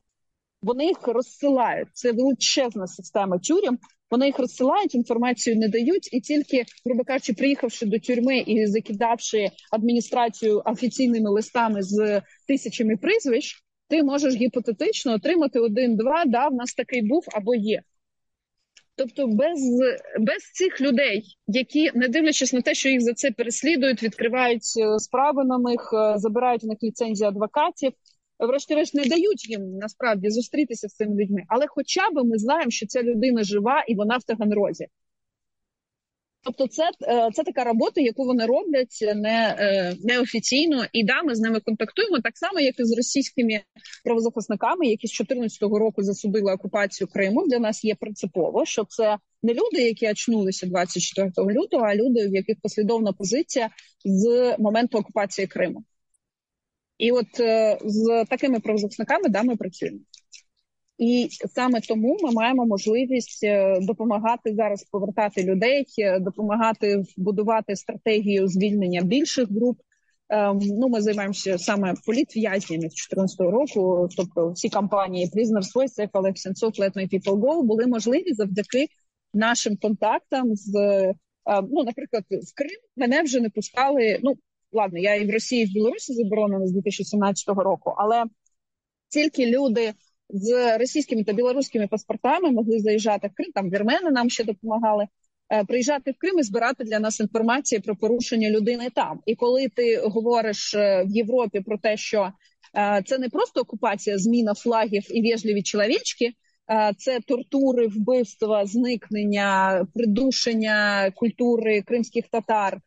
Speaker 3: вони їх розсилають. Це величезна система тюрем. Вони їх розсилають, інформацію не дають, і тільки, грубо кажучи, приїхавши до тюрми і закидавши адміністрацію офіційними листами з тисячами прізвищ, ти можеш гіпотетично отримати один-два. Да, в нас такий був або є. Тобто, без без цих людей, які, не дивлячись на те, що їх за це переслідують, відкривають е, справи на них, е, забирають у них ліцензії адвокатів, врешті-решт не дають їм насправді зустрітися з цими людьми. Але хоча б ми знаємо, що ця людина жива і вона в Таганрозі. Тобто, це е, це така робота, яку вони роблять не, е, неофіційно, і да, ми з ними контактуємо так само, як і з російськими правозахисниками, які з 2014 року засудили окупацію Криму. Для нас є принципово, що це не люди, які очнулися 24 лютого, а люди, в яких послідовна позиція з моменту окупації Криму. І от е, з такими правозахисниками да, ми працюємо. І саме тому ми маємо можливість е, допомагати зараз повертати людей, е, допомагати будувати стратегію звільнення більших груп. Ем, ну, ми займаємося саме політв'язнями з 2014 року. Тобто, всі кампанії Prisoners Voice, Олег Сенцов, Let My People Go були можливі завдяки нашим контактам з ну, наприклад, в Крим мене вже не пускали. Ну ладно, я і в Росії, і в Білорусі заборонена з 2017 року, але тільки люди з російськими та білоруськими паспортами могли заїжджати в Крим. Там вірмени нам ще допомагали. Е, приїжджати в Крим і збирати для нас інформацію про порушення людини там. І коли ти говориш е, в Європі про те, що е, це не просто окупація, зміна флагів і вежливі чоловічки, це тортури, вбивства, зникнення, придушення культури кримських татар,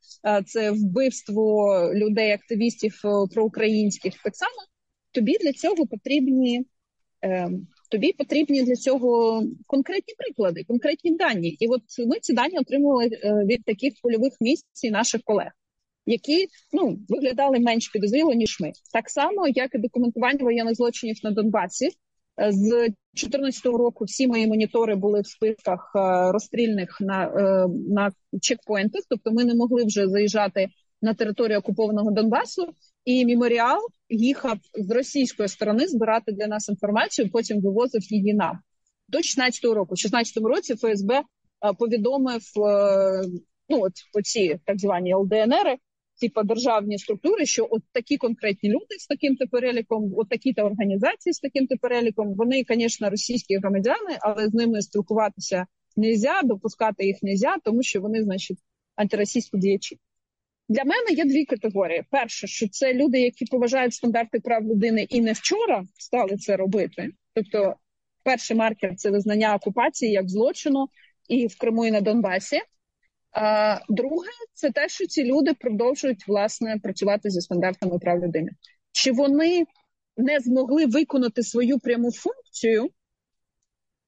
Speaker 3: це вбивство людей, активістів проукраїнських. Так само тобі для цього потрібні Ем, тобі потрібні для цього конкретні приклади, конкретні дані. І от ми ці дані отримували е, від таких польових місць наших колег, які ну виглядали менш підозріло ніж ми. Так само, як і документування воєнних злочинів на Донбасі. Е, з 2014 року всі мої монітори були в списках е, розстрільних на на чекпоінтах, тобто ми не могли вже заїжджати на територію окупованого Донбасу, і меморіал їхав з російської сторони збирати для нас інформацію. Потім вивозив її нам до 16-го року. У 16-му році ФСБ е, повідомив е, ну от оці так звані ЛДНР, типу державні структури, що от такі конкретні люди з таким то переліком, от такі та організації з таким то переліком. Вони, звісно, російські громадяни, але з ними спілкуватися не можна, допускати їх не можна, тому що вони, значить, антиросійські діячі. Для мене є дві категорії: перше, що це люди, які поважають стандарти прав людини і не вчора стали це робити. Тобто, перший маркер це визнання окупації як злочину і в Криму і на Донбасі. Друге, це те, що ці люди продовжують власне працювати зі стандартами прав людини. Чи вони не змогли виконати свою пряму функцію?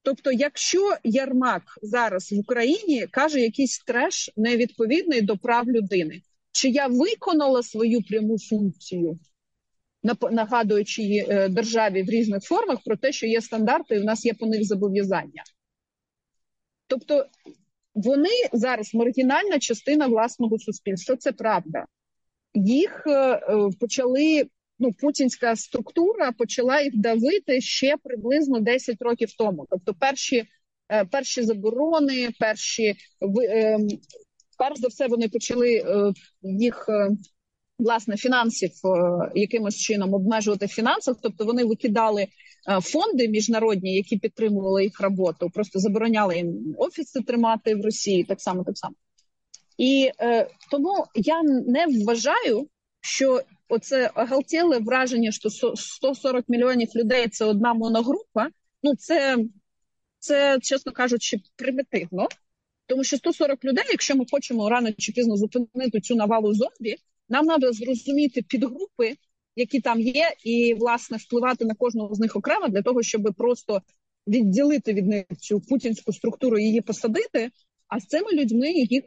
Speaker 3: Тобто, якщо Ярмак зараз в Україні каже якийсь треш невідповідний до прав людини чи я виконала свою пряму функцію? нагадуючи державі в різних формах про те, що є стандарти, і в нас є по них зобов'язання. Тобто вони зараз маргінальна частина власного суспільства. Це правда. Їх почали ну, путінська структура почала їх давити ще приблизно 10 років тому. Тобто, перші е, перші заборони, перші е, перш за все, вони почали е, їх власне фінансів якимось чином обмежувати в фінансах. Тобто вони викидали фонди міжнародні, які підтримували їх роботу, просто забороняли їм офіси тримати в Росії. Так само, так само. І е, тому я не вважаю, що оце оголтіле враження, що 140 мільйонів людей це одна моногрупа. Ну це, це чесно кажучи, примітивно. Тому що 140 людей, якщо ми хочемо рано чи пізно зупинити цю навалу зомбі, нам треба зрозуміти підгрупи, які там є, і власне впливати на кожного з них окремо для того, щоб просто відділити від них цю путінську структуру і її посадити. А з цими людьми їх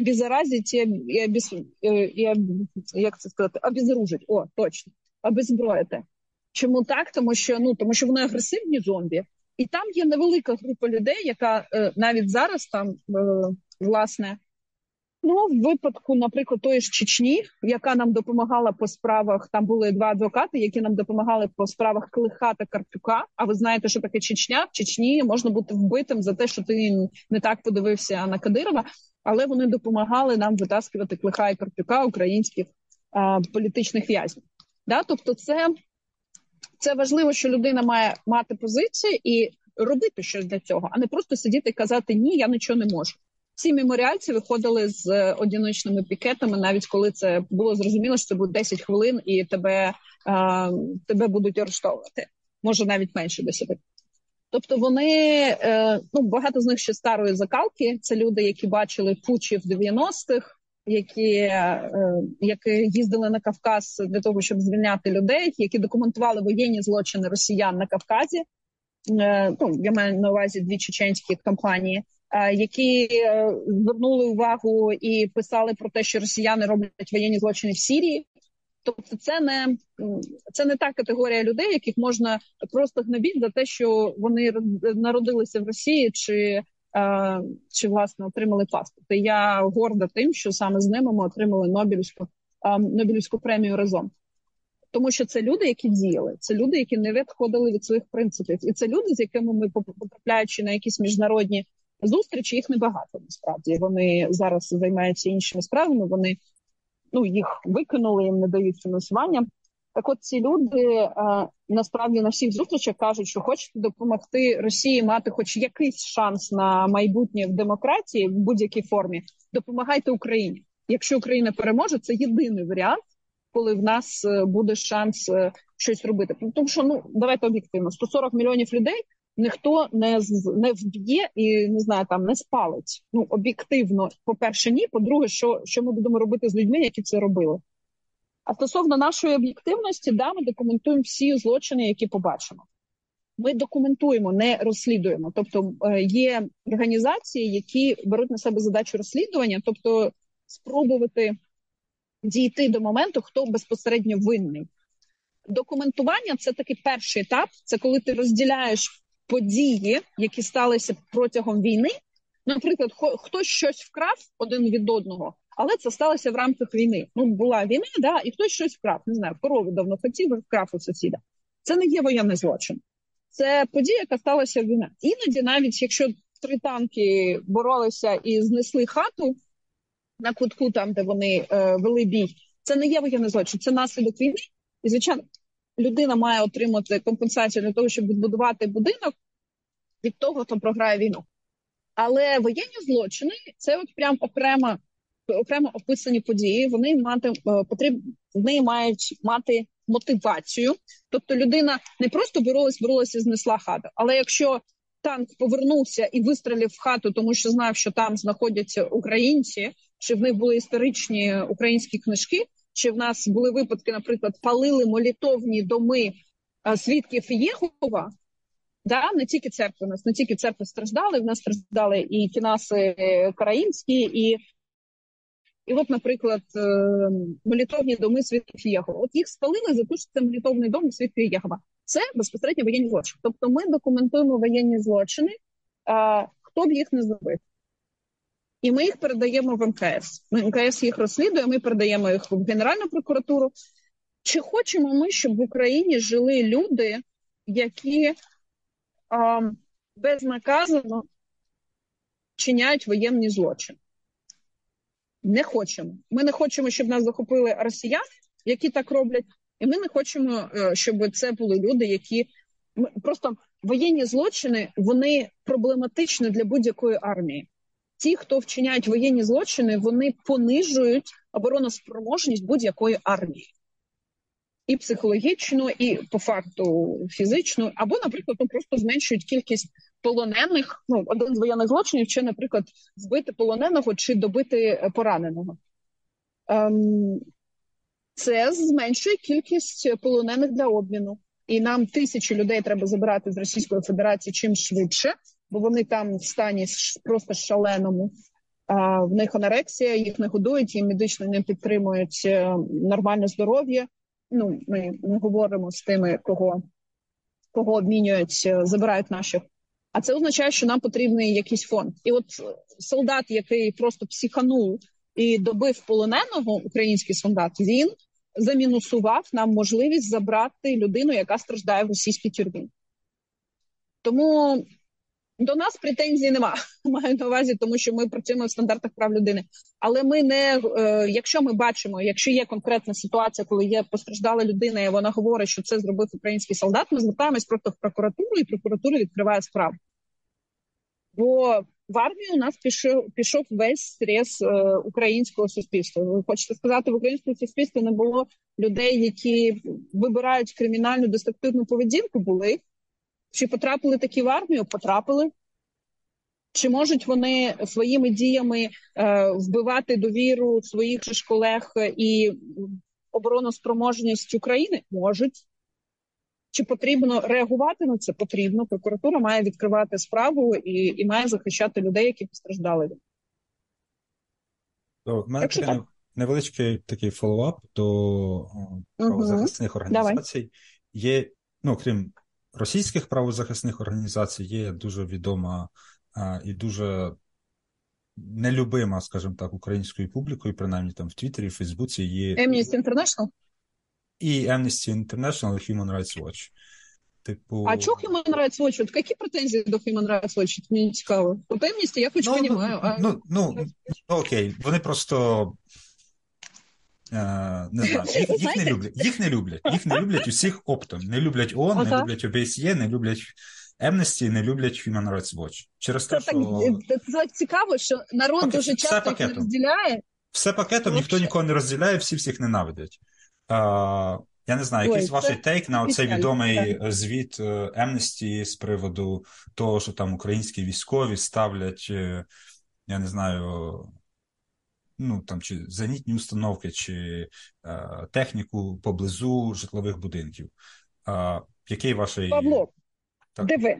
Speaker 3: обеззаразить і, обез... і як це сказати, обезоружить. О, точно, обезброїти. Чому так? Тому що ну тому, що вони агресивні зомбі, і там є невелика група людей, яка е, навіть зараз там е, власне Ну, в випадку, наприклад, тої ж Чечні, яка нам допомагала по справах, там були два адвокати, які нам допомагали по справах Клиха та Карпюка. А ви знаєте, що таке Чечня? В Чечні можна бути вбитим за те, що ти не так подивився на Кадирова, але вони допомагали нам витаскувати Клиха і Карпюка українських а, політичних в'язнів. Да? Тобто, це, це важливо, що людина має мати позицію і робити щось для цього, а не просто сидіти і казати Ні, я нічого не можу. Ці меморіальці виходили з е, одиночними пікетами, навіть коли це було зрозуміло, що це буде 10 хвилин, і тебе а, тебе будуть арештовувати. Може навіть менше 10. Тобто вони е, ну багато з них ще старої закалки. Це люди, які бачили пучі в 90-х, які е, які їздили на Кавказ для того, щоб звільняти людей, які документували воєнні злочини росіян на Кавказі. Ну я маю на увазі дві чеченські компанії. Е, які е, звернули увагу і писали про те, що росіяни роблять воєнні злочини в Сірії. Тобто, це не це не та категорія людей, яких можна просто гнобити за те, що вони народилися в Росії, чи е, чи власне отримали паспорт. І Я горда тим, що саме з ними ми отримали Нобелівську Нобелівську премію разом. Тому що це люди, які діяли, це люди, які не відходили від своїх принципів, і це люди, з якими ми потрапляючи на якісь міжнародні зустрічі їх небагато. Насправді вони зараз займаються іншими справами. Вони ну їх викинули, їм не дають фінансування. Так, от ці люди а, насправді на всіх зустрічах кажуть, що хочете допомогти Росії мати, хоч якийсь шанс на майбутнє в демократії в будь-якій формі. Допомагайте Україні. Якщо Україна переможе, це єдиний варіант, коли в нас е, буде шанс е, щось робити. Тому що ну давайте об'єктивно 140 мільйонів людей ніхто не не вб'є і не знаю, там не спалить. Ну об'єктивно, по перше, ні. По-друге, що що ми будемо робити з людьми, які це робили. А стосовно нашої об'єктивності, да, ми документуємо всі злочини, які побачимо. Ми документуємо, не розслідуємо. Тобто е, є організації, які беруть на себе задачу розслідування, тобто спробувати дійти до моменту, хто безпосередньо винний. Документування це такий перший етап. Це коли ти розділяєш події, які сталися протягом війни. Наприклад, хтось щось вкрав один від одного, але це сталося в рамках війни. Ну була війна, да, і хтось щось вкрав. Не знаю, корову давно хотів і вкрав у сусіда. Це не є воєнний злочин. Це подія, яка сталася в війна. Іноді, навіть якщо три танки боролися і знесли хату на кутку, там де вони е, вели бій, це не є воєнний злочин, це наслідок війни. І звичайно, людина має отримати компенсацію для того, щоб відбудувати будинок від того, хто програє війну. Але воєнні злочини це от прям окремо окремо описані події. Вони мати е, потріб, вони мають мати мотивацію. Тобто людина не просто боролась, боролася, знесла хату. Але якщо танк повернувся і вистрілив в хату, тому що знав, що там знаходяться українці, чи в них були історичні українські книжки, чи в нас були випадки, наприклад, палили молітовні доми свідків Єхова, да, не тільки церкви, у нас не тільки церкви страждали, в нас страждали і кінаси українські, і І от, наприклад, молітовні доми святих Єгова. От їх спалили за те, що це молітовний дом святих Єгова. Це безпосередньо воєнні злочини. Тобто ми документуємо воєнні злочини, хто б їх не зробив. І ми їх передаємо в МКС. МКС їх розслідує, ми передаємо їх в Генеральну прокуратуру. Чи хочемо ми, щоб в Україні жили люди, які а, безнаказано чиняють воєнні злочини? Не хочемо. Ми не хочемо, щоб нас захопили росіяни, які так роблять, і ми не хочемо, е, щоб це були люди, які просто воєнні злочини вони проблематичні для будь-якої армії. Ті, хто вчиняють воєнні злочини, вони понижують обороноспроможність будь-якої армії. І психологічно, і по факту фізично, або, наприклад, ну, просто зменшують кількість полонених. Ну, один з воєнних злочинів, чи, наприклад, збити полоненого чи добити пораненого. Ем, Це зменшує кількість полонених для обміну і нам тисячі людей треба забирати з Російської Федерації чим швидше, бо вони там в стані просто шаленому. В них анорексія, їх не годують, їм медично не підтримують е, нормальне здоров'я. Ну, ми не говоримо з тими, кого кого обмінюють, е, забирають наших. А це означає, що нам потрібний якийсь фонд. І от солдат, який просто психанув і добив полоненого, український солдат, він замінусував нам можливість забрати людину, яка страждає в російській тюрмі. Тому до нас претензій нема. (laughs) Маю на увазі, тому що ми працюємо в стандартах прав людини. Але ми не е, якщо ми бачимо, якщо є конкретна ситуація, коли є постраждала людина, і вона говорить, що це зробив український солдат, ми звертаємось просто в прокуратуру, і прокуратура відкриває справу. Бо в армію у нас пішов пішов весь стрес е, українського суспільства. Ви хочете сказати, в українському суспільстві не було людей, які вибирають кримінальну деструктивну поведінку. Були чи потрапили такі в армію? Потрапили. Чи можуть вони своїми діями е, вбивати довіру своїх же ж колег і обороноспроможність України? Можуть. Чи потрібно реагувати на це? Потрібно. Прокуратура має відкривати справу і і має захищати людей, які постраждали.
Speaker 2: У мене такий невеличкий такий фоллоуап до правозахисних угу. організацій. Давай. Є, ну крім російських правозахисних організацій, є дуже відома і дуже нелюбима, скажімо так, українською публікою, принаймні там в Твіттері, в Фейсбуці є.
Speaker 3: Amnesty International?
Speaker 2: и Amnesty International, и Human Rights Watch.
Speaker 3: Типу... А чого Human Rights Watch? От які претензії до Human Rights Watch? Мені цікаво. По певності я хоч ну, розумію.
Speaker 2: Ну, а... ну, ну, окей, вони просто не знаю, їх, їх не люблять. Їх не люблять. Їх не люблять усіх оптом. Не люблять ООН, не люблять ОБСЄ, не люблять Amnesty, не люблять Human Rights Watch. Через те,
Speaker 3: це, що... так, це цікаво, що народ Пакет, дуже часто їх не розділяє.
Speaker 2: Все пакетом, ніхто нікого не розділяє, всі всіх ненавидять. Uh, я не знаю, якийсь ваш тейк на цей відомий так. звіт Amnesty з приводу того, що там українські військові ставлять, е, я не знаю, ну там чи зенітні установки, чи uh, техніку поблизу житлових будинків. Uh, який ваш...
Speaker 3: Павло, так. диви,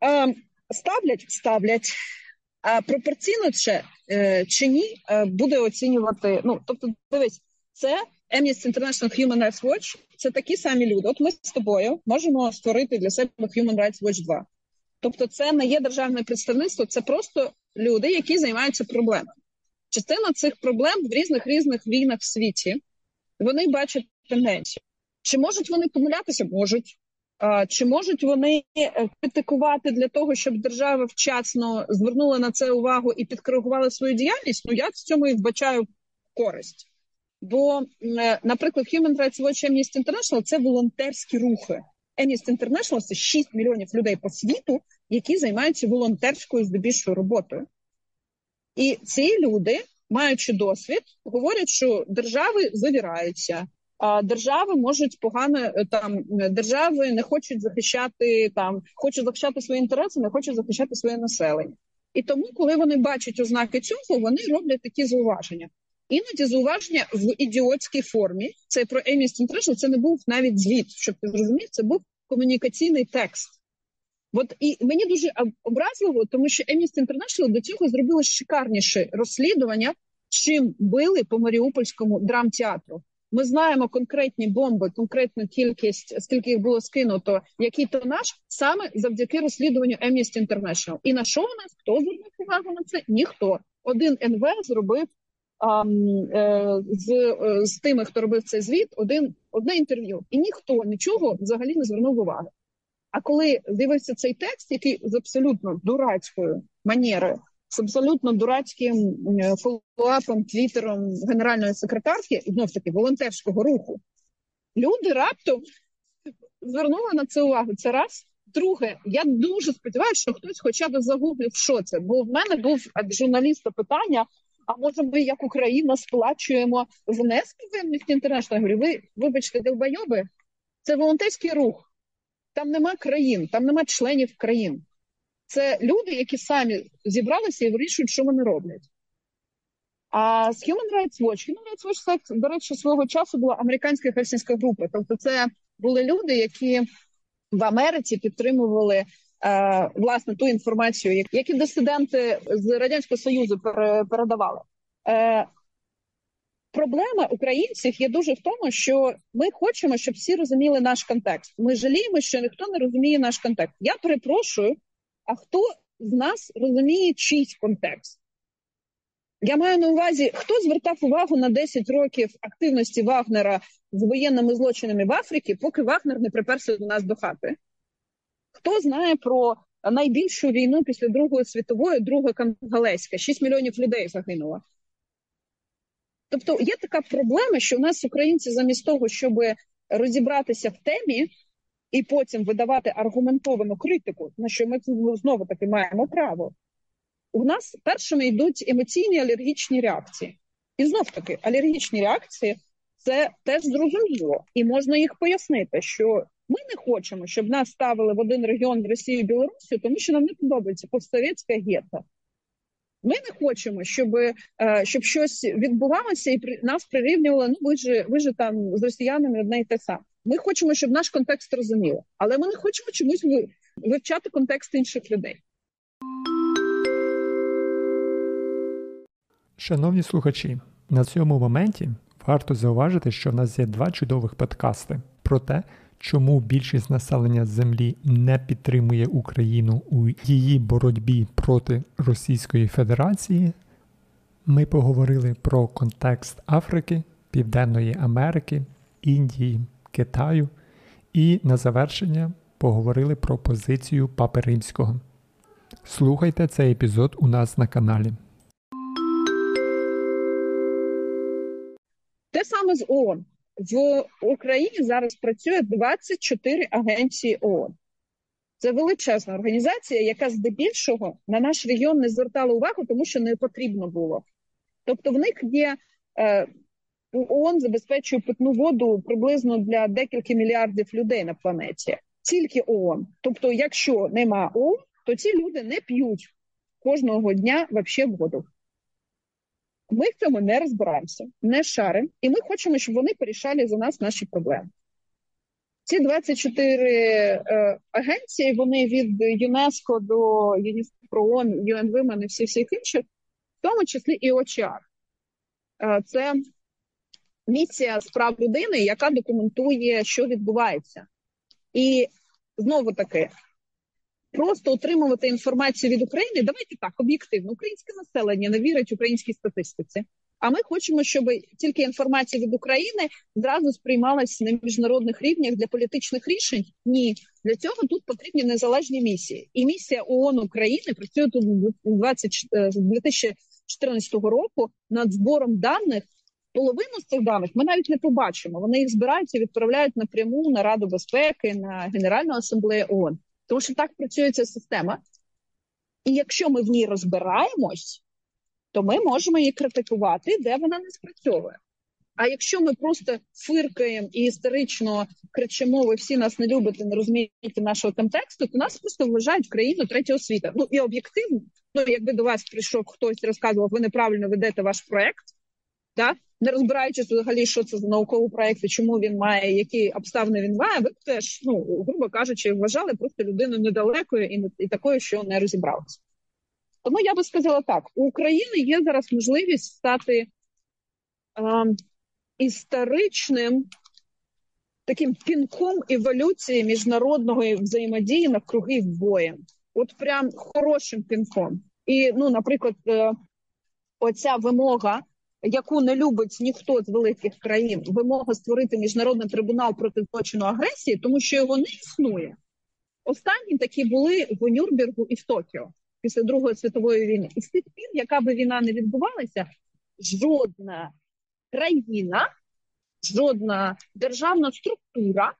Speaker 3: uh, ставлять, ставлять. А пропорційно чи, чи ні, буде оцінювати. Ну, тобто, дивись, це Amnesty International Human Rights Watch – це такі самі люди. От ми з тобою можемо створити для себе Human Rights Watch 2. Тобто, це не є державне представництво, це просто люди, які займаються проблемами. Частина цих проблем в різних різних війнах в світі вони бачать тенденцію. Чи можуть вони помилятися? Можуть. Чи можуть вони е, критикувати для того, щоб держава вчасно звернула на це увагу і підкоригувала свою діяльність? Ну я в цьому і вбачаю користь. Бо, е, наприклад, Human Rights Watch Amnesty International – це волонтерські рухи. Amnesty International – це 6 мільйонів людей по світу, які займаються волонтерською здебільшою роботою. І ці люди, маючи досвід, говорять, що держави завіраються, а держави можуть погано е, там держави не хочуть захищати там, хочуть захищати свої інтереси, не хочуть захищати своє населення. І тому, коли вони бачать ознаки цього, вони роблять такі зауваження. Іноді зауваження в ідіотській формі. Це про Amnesty International, це не був навіть звіт, щоб ти зрозумів, це був комунікаційний текст. От і мені дуже образливо, тому що Amnesty International до цього зробило шикарніше розслідування, чим били по Маріупольському драмтеатру. Ми знаємо конкретні бомби, конкретну кількість, скільки їх було скинуто, який тонаж саме завдяки розслідуванню Amnesty International. І на що у нас хто звернув увагу на це? Ніхто один НВ зробив а, е, з е, з тими, хто робив цей звіт, один одне інтерв'ю, і ніхто нічого взагалі не звернув уваги. А коли з'явився цей текст, який з абсолютно дурацькою манерою з абсолютно дурацьким фоллоуапом, твіттером генеральної секретарки, знов таки волонтерського руху, люди раптом звернули на це увагу. Це раз. Друге, я дуже сподіваюся, що хтось хоча б загуглив, що це. Бо в мене був журналіста питання: а може, ми, як Україна, сплачуємо внески в Amnesty International? Я говорю, ви вибачте, долбойоби, це волонтерський рух. Там нема країн, там нема членів країн. Це люди, які самі зібралися і вирішують, що вони роблять. А з Human Rights Watch, Human Rights Watch, це, до речі, свого часу була американська хельсінська група. Тобто, це були люди, які в Америці підтримували е, власне ту інформацію, які дисиденти з радянського союзу передавали. Е, Проблема українців є дуже в тому, що ми хочемо, щоб всі розуміли наш контекст. Ми жаліємо, що ніхто не розуміє наш контекст. Я перепрошую, а хто з нас розуміє чийсь контекст? Я маю на увазі, хто звертав увагу на 10 років активності Вагнера з воєнними злочинами в Африці, поки Вагнер не приперся до нас до хати? Хто знає про найбільшу війну після Другої світової, Друга Конгалеська? 6 мільйонів людей загинуло. Тобто є така проблема, що у нас українці замість того, щоб розібратися в темі, і потім видавати аргументовану критику, на що ми знову таки маємо право. У нас першими йдуть емоційні алергічні реакції. І знов таки, алергічні реакції це теж зрозуміло, і можна їх пояснити, що ми не хочемо, щоб нас ставили в один регіон в Росію і Білорусі, тому що нам не подобається постсовєтська гетто. Ми не хочемо, щоб е, щоб щось відбувалося і нас прирівнювали. Ну ви ж ви ж там з росіянами одне і те саме. Ми хочемо, щоб наш контекст розуміли, але ми не хочемо чомусь вивчати контекст інших людей.
Speaker 1: Шановні слухачі, на цьому моменті варто зауважити, що в нас є два чудових подкасти про те, чому більшість населення Землі не підтримує Україну у її боротьбі проти Російської Федерації. Ми поговорили про контекст Африки, Південної Америки, Індії. Китаю, і на завершення поговорили про позицію Папи Римського. Слухайте цей епізод у нас на каналі.
Speaker 3: Те саме з ООН. В Україні зараз працює 24 агенції ООН. Це величезна організація, яка здебільшого на наш регіон не звертала увагу, тому що не потрібно було. Тобто, в них є е, ООН забезпечує питну воду приблизно для декілька мільярдів людей на планеті. Тільки ООН. Тобто, якщо нема ООН, то ці люди не п'ють кожного дня вообще воду. Ми в цьому не розбираємося, не шаримо, і ми хочемо, щоб вони порішали за нас наші проблеми. Ці 24 е, агенції, вони від ЮНЕСКО до ООН, Women і всі всіх інших, в тому числі і ОЧАР. Е, це місія справ людини, яка документує, що відбувається. І знову таки, просто отримувати інформацію від України. Давайте так, об'єктивно, українське населення не вірить українській статистиці. А ми хочемо, щоб тільки інформація від України зразу сприймалася на міжнародних рівнях для політичних рішень. Ні, для цього тут потрібні незалежні місії. І місія ООН України працює тут з 2014 року над збором даних половину з цих даних ми навіть не побачимо. Вони їх збирають і відправляють напряму на Раду безпеки, на Генеральну асамблею ООН. Тому що так працює ця система. І якщо ми в ній розбираємось, то ми можемо її критикувати, де вона не спрацьовує. А якщо ми просто фиркаємо і історично кричимо, ви всі нас не любите, не розумієте нашого контексту, то нас просто вважають в країну третього світу. Ну і об'єктивно, ну якби до вас прийшов хтось і розказував, ви неправильно ведете ваш проект, да? Не розбираючись взагалі, що це за науковий проект і чому він має, які обставини він має, ви теж, ну грубо кажучи, вважали просто людину недалекою і і такою, що не розібралася. Тому я би сказала так: у України є зараз можливість стати е, історичним таким пінком еволюції міжнародної взаємодії навкруги боєм. От прям хорошим пінком. І, ну, наприклад, е, оця вимога, яку не любить ніхто з великих країн, вимога створити міжнародний трибунал проти злочину агресії, тому що його не існує. Останні такі були в Нюрнбергу і в Токіо після Другої світової війни. І з тих пір, яка би війна не відбувалася, жодна країна, жодна державна структура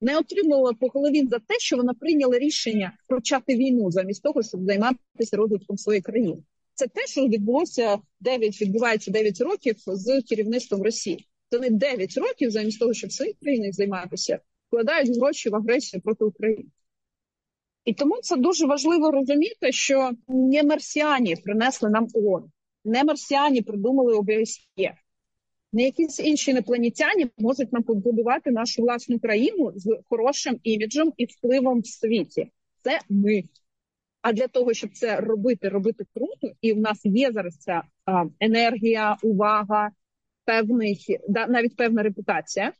Speaker 3: не отримувала по голові за те, що вона прийняла рішення почати війну замість того, щоб займатися розвитком своєї країни. Це те, що відбулося 9, відбувається 9 років з керівництвом Росії. Це не 9 років замість того, щоб своїх країнах займатися, вкладають гроші в агресію проти України. І тому це дуже важливо розуміти, що не марсіані принесли нам ООН, не марсіані придумали ОБСЄ, не якісь інші інопланетяни можуть нам побудувати нашу власну країну з хорошим іміджем і впливом в світі. Це ми. А для того, щоб це робити, робити круто, і в нас є зараз ця енергія, увага, певний, навіть певна репутація.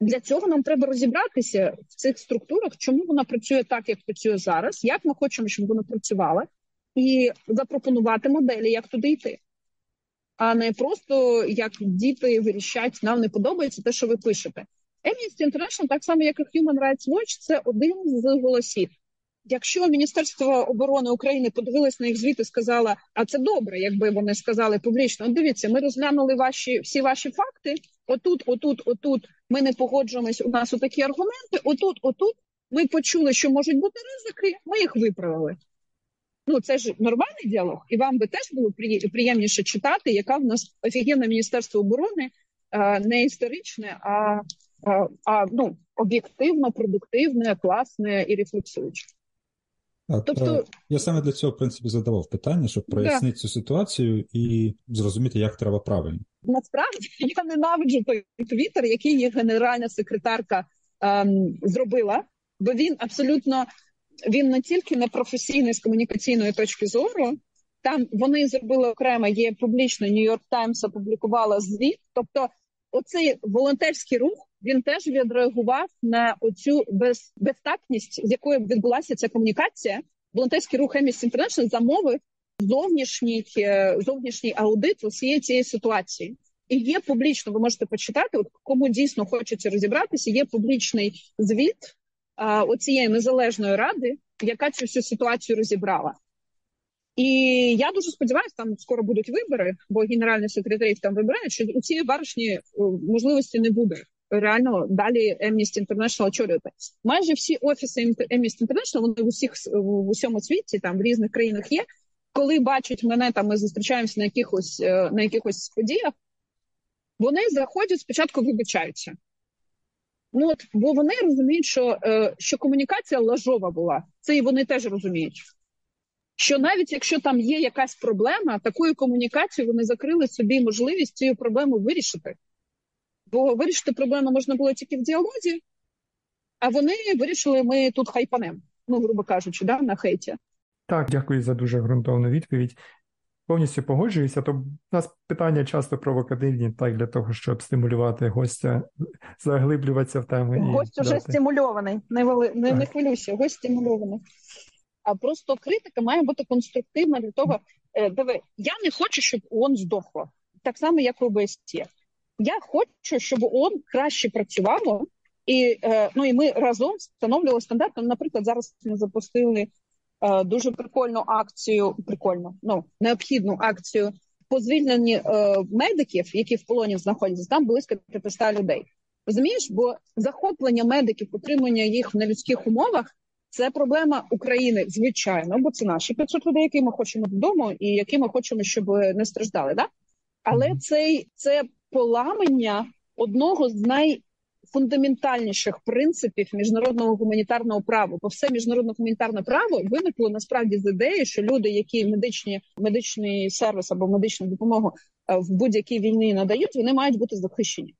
Speaker 3: Для цього нам треба розібратися в цих структурах, чому вона працює так, як працює зараз, як ми хочемо, щоб вона працювала, і запропонувати моделі, як туди йти, а не просто як діти вирішать, нам не подобається те, що ви пишете. Amnesty International, так само як і Human Rights Watch, це один з голосів. Якщо Міністерство оборони України подивилось на їх звіт і сказала, а це добре, якби вони сказали публічно. Дивіться, ми розглянули ваші всі ваші факти. Отут, отут, отут ми не погоджуємось. У нас отакі аргументи. Отут, отут. Ми почули, що можуть бути ризики. Ми їх виправили. Ну це ж нормальний діалог, і вам би теж було приємніше читати, яка в нас офігенне міністерство оборони не історичне, а, а, а ну об'єктивно, продуктивне, класне і рефлексуюче.
Speaker 2: Так, тобто я саме для цього в принципі задавав питання, щоб прояснити да. цю ситуацію і зрозуміти, як треба правильно.
Speaker 3: Насправді (laughs) я ненавиджу той твіттер, який генеральна секретарка ем, зробила, бо він абсолютно він не тільки не професійний з комунікаційної точки зору. Там вони зробили окремо, є публічно Нью-Йорк Таймс опублікувала звіт. Тобто, оцей волонтерський рух він теж відреагував на оцю без, безтактність, з якою відбулася ця комунікація. Волонтерський рух Amnesty International замовив зовнішній е, зовнішній аудит усієї цієї ситуації. І є публічно, ви можете почитати, от кому дійсно хочеться розібратися. Є публічний звіт а, оцієї незалежної ради, яка цю всю ситуацію розібрала. І я дуже сподіваюся, там скоро будуть вибори, бо генеральний секретарів там вибирають, що у цієї баришні е, можливості не буде реально далі Amnesty International очолювати. Майже всі офіси Amnesty International, вони в усіх в усьому світі, там в різних країнах є. Коли бачать мене, там ми зустрічаємося на якихось е, на якихось подіях, вони заходять спочатку вибачаються. Ну от, бо вони розуміють, що е, що комунікація лажова була. Це і вони теж розуміють. Що навіть якщо там є якась проблема, такою комунікацією вони закрили собі можливість цю проблему вирішити. Бо вирішити проблему можна було тільки в діалозі, а вони вирішили, ми тут хайпанем, ну, грубо кажучи, да, на хейті.
Speaker 1: Так, дякую за дуже ґрунтовну відповідь. Повністю погоджуюся, то в нас питання часто провокативні, так для того, щоб стимулювати гостя, заглиблюватися в тему.
Speaker 3: Гость уже стимульований, не вели... не, не хвилюйся, гость стимульований. А просто критика має бути конструктивна для того. Е, диви, я не хочу, щоб ООН здохло, так само, як ОБСЄ. Я хочу, щоб ООН краще працювало, і е, ну і ми разом встановлювали стандарти. Наприклад, зараз ми запустили е, дуже прикольну акцію. Прикольно, ну необхідну акцію по звільненні е, медиків, які в полоні знаходяться. Там близько 500 людей. Розумієш, бо захоплення медиків, утримання їх в нелюдських умовах. Це проблема України, звичайно, бо це наші 500 людей, які ми хочемо додому, і які ми хочемо, щоб не страждали. Да? Але цей це поламання одного з найфундаментальніших принципів міжнародного гуманітарного права. Бо все міжнародне гуманітарне право виникло насправді з ідеї, що люди, які медичні медичний сервіс або медичну допомогу е, в будь-якій війні надають, вони мають бути захищені.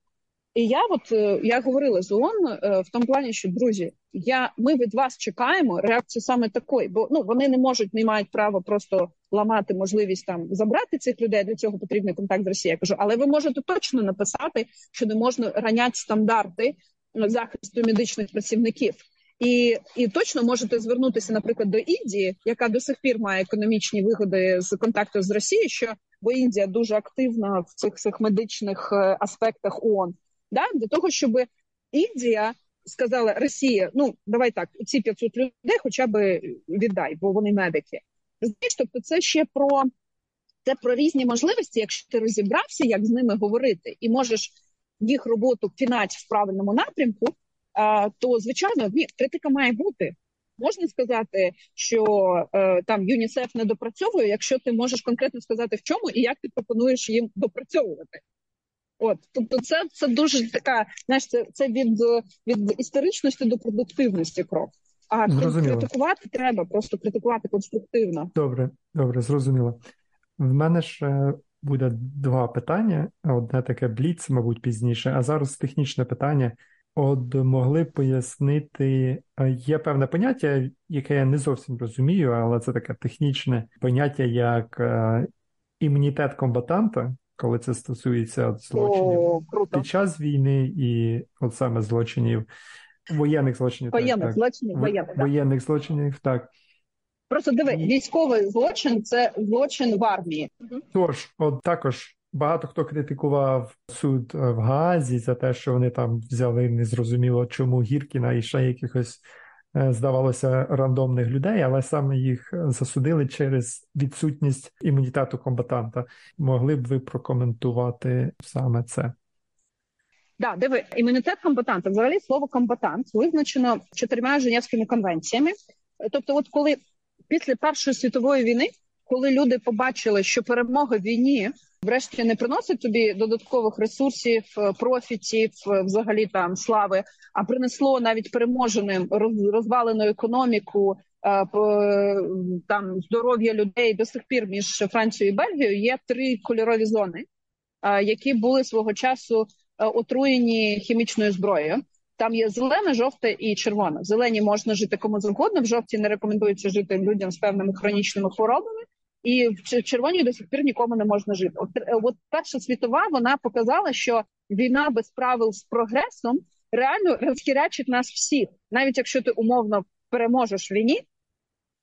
Speaker 3: І я, от е, я говорила з ООН е, в тому плані, що друзі, я ми від вас чекаємо реакції саме такої, бо ну вони не можуть, не мають права просто ламати можливість там забрати цих людей. Для цього потрібний контакт з Росією. Я кажу, але ви можете точно написати, що не можна раняти стандарти захисту медичних працівників. І і точно можете звернутися, наприклад, до Індії, яка до сих пір має економічні вигоди з контакту з Росією, що бо Індія дуже активна в цих цих медичних е, аспектах ООН, да для того, щоб Індія сказала Росія, ну давай так, ці 500 людей, хоча б віддай, бо вони медики. Знаєш, тобто, це ще про це про різні можливості. Якщо ти розібрався, як з ними говорити, і можеш їх роботу пінати в правильному напрямку, то звичайно ні, критика має бути. Можна сказати, що е, там ЮНІСЕФ не допрацьовує, якщо ти можеш конкретно сказати в чому і як ти пропонуєш їм допрацьовувати. От, тобто, це це дуже така, знаєш, це це від від історичності до продуктивності крок. А зрозуміло. критикувати треба, просто критикувати конструктивно.
Speaker 1: Добре, добре, зрозуміло. В мене ще буде два питання: одне таке бліц, мабуть, пізніше, а зараз технічне питання. От могли б пояснити, є певне поняття, яке я не зовсім розумію, але це таке технічне поняття, як е, імунітет комбатанта, коли це стосується злочинів
Speaker 3: О, круто.
Speaker 1: під час війни і от саме злочинів, воєнних злочинів.
Speaker 3: Воєнних так, злочинів,
Speaker 1: так.
Speaker 3: воєнних,
Speaker 1: воєнних злочинів, так.
Speaker 3: Просто диви, військовий злочин це злочин в армії.
Speaker 1: Тож, от також Багато хто критикував суд е, в Гаазі за те, що вони там взяли незрозуміло чому Гіркіна і ще якихось, здавалося, рандомних людей, але саме їх засудили через відсутність імунітету комбатанта. Могли б ви прокоментувати саме це?
Speaker 3: Да, диви, імунітет комбатанта. Взагалі слово комбатант визначено чотирма Женевськими конвенціями. Тобто, от коли після Першої світової війни, коли люди побачили, що перемога в війні врешті не приносить тобі додаткових ресурсів, е, профітів, е, взагалі там слави, а принесло навіть переможеним розвалену економіку. Е, там здоров'я людей до сих пір між Францією і Бельгією є три кольорові зони, які були свого часу отруєні хімічною зброєю. Там є зелена, жовта і червона. В зелені можна жити кому завгодно. В жовтій не рекомендується жити людям з певними хронічними хворобами і в червоній до сих пір нікому не можна жити. От, е, от перша світова вона показала, що війна без правил з прогресом реально розхірячить нас всіх, навіть якщо ти умовно переможеш в війні,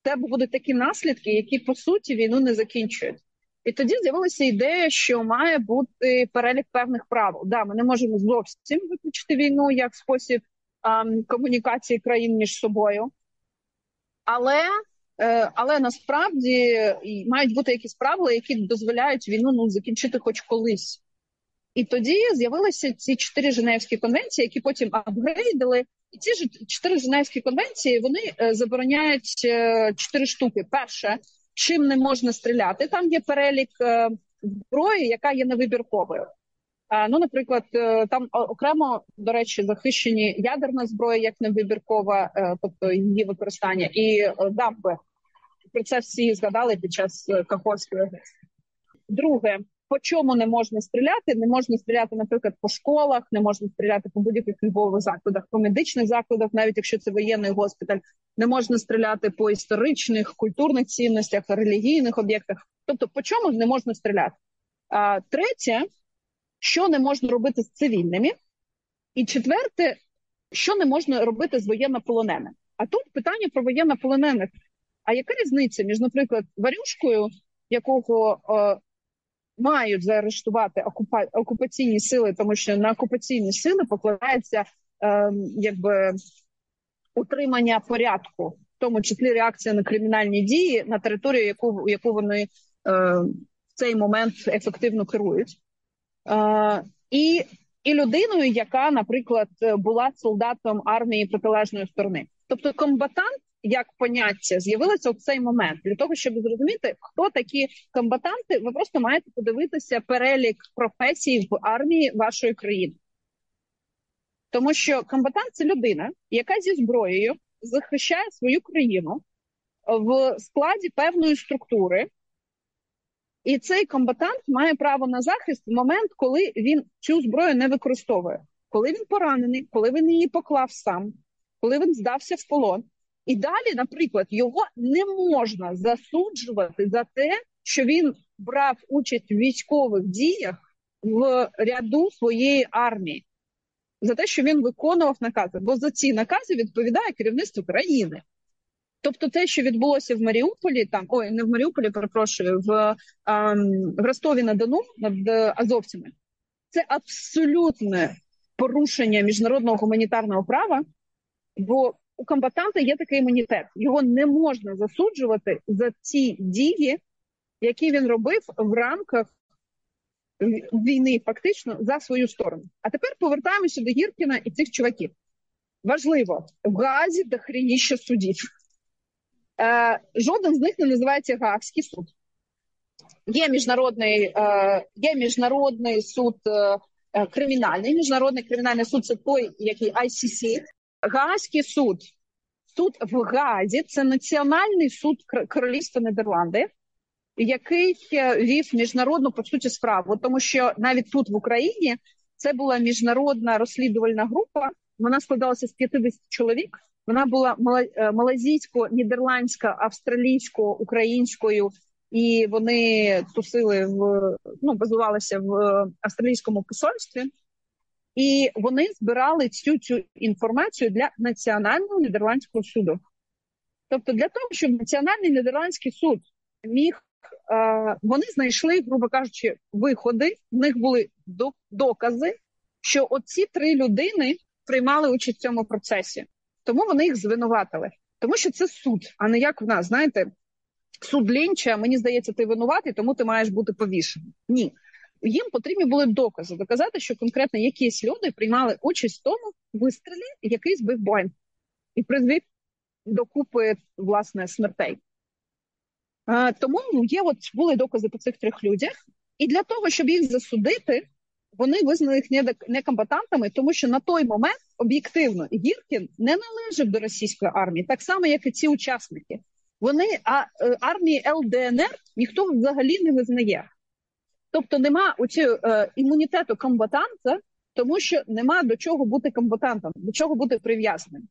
Speaker 3: в тебе будуть такі наслідки, які по суті війну не закінчують. І тоді з'явилася ідея, що має бути перелік певних правил. Да, ми не можемо зовсім виключити війну як спосіб ем, комунікації країн між собою, але але насправді мають бути якісь правила, які дозволяють війну ну закінчити хоч колись. І тоді з'явилися ці чотири Женевські конвенції, які потім апгрейдили. І ці ж чотири Женевські конвенції вони е, забороняють е, чотири штуки. Перше, чим не можна стріляти. Там є перелік зброї, яка є невибірковою. Ну, наприклад, там окремо до речі захищені ядерна зброя як невибіркова, тобто її використання, і дамби про це всі згадали під час е, Каховської агресії. Друге, по чому не можна стріляти? Не можна стріляти, наприклад, по школах, не можна стріляти по будь-яких львових закладах, по медичних закладах, навіть якщо це воєнний госпіталь, не можна стріляти по історичних, культурних цінностях, релігійних об'єктах. Тобто, по чому не можна стріляти? А третє, що не можна робити з цивільними, і четверте, що не можна робити з воєннополоненими. А тут питання про воєннополонених. А яка різниця між, наприклад, варюшкою, якого е, мають заарештувати окупа... окупаційні сили, тому що на окупаційні сили покладається е, якби утримання порядку, в тому числі реакція на кримінальні дії на територію, яку яку вони е, в цей момент ефективно керують, і і людиною, яка, наприклад, була солдатом армії протилежної сторони, тобто комбатант як поняття з'явилося в цей момент для того, щоб зрозуміти, хто такі комбатанти, ви просто маєте подивитися перелік професій в армії вашої країни. Тому що комбатант це людина, яка зі зброєю захищає свою країну в складі певної структури, і цей комбатант має право на захист в момент, коли він цю зброю не використовує коли він поранений, коли він її поклав сам, коли він здався в полон. І далі, наприклад, його не можна засуджувати за те, що він брав участь в військових діях в ряду своєї армії, за те, що він виконував накази, бо за ці накази відповідає керівництво країни. Тобто, те, що відбулося в Маріуполі, там ой, не в Маріуполі, перепрошую, в, а, в Ростові на Дону над азовцями, це абсолютне порушення міжнародного гуманітарного права, бо у комбатанта є такий імунітет. Його не можна засуджувати за ці дії, які він робив в рамках війни, фактично за свою сторону. А тепер повертаємося до Гіркіна і цих чуваків. Важливо, в Гаазі дохреніще судів. Е, Жоден з них не називається Гаагський суд. Є міжнародний е, є міжнародний суд е, кримінальний. Міжнародний кримінальний суд це той, який ICC. Гаазький суд. Суд в Гаазі це національний суд Королівства Нідерланди, який вів міжнародну по суті справу, тому що навіть тут в Україні це була міжнародна розслідувальна група. Вона складалася з 50 чоловік. Вона була е, малазійсько-нідерландська, австралійсько-українською, і вони тусили в ну базувалися в австралійському посольстві, і вони збирали цю цю інформацію для національного нідерландського суду. Тобто, для того, щоб національний нідерландський суд міг е, вони знайшли, грубо кажучи, виходи. В них були докази, що оці три людини приймали участь в цьому процесі. Тому вони їх звинуватили, тому що це суд, а не як в нас, знаєте, суд лінча, мені здається, ти винуватий, тому ти маєш бути повішений. Ні. Їм потрібні були докази, доказати, що конкретно якісь люди приймали участь в тому вистрілі, який збив Боїнг і призвів до купи власне смертей. А, тому є от були докази по цих трьох людях, і для того, щоб їх засудити, вони визнали їх некомбатантами, тому що на той момент об'єктивно Гіркін не належав до російської армії, так само, як і ці учасники. Вони а е, армії ЛДНР ніхто взагалі не визнає. Тобто нема у е, імунітету комбатанта, тому що нема до чого бути комбатантом, до чого бути прив'язаним.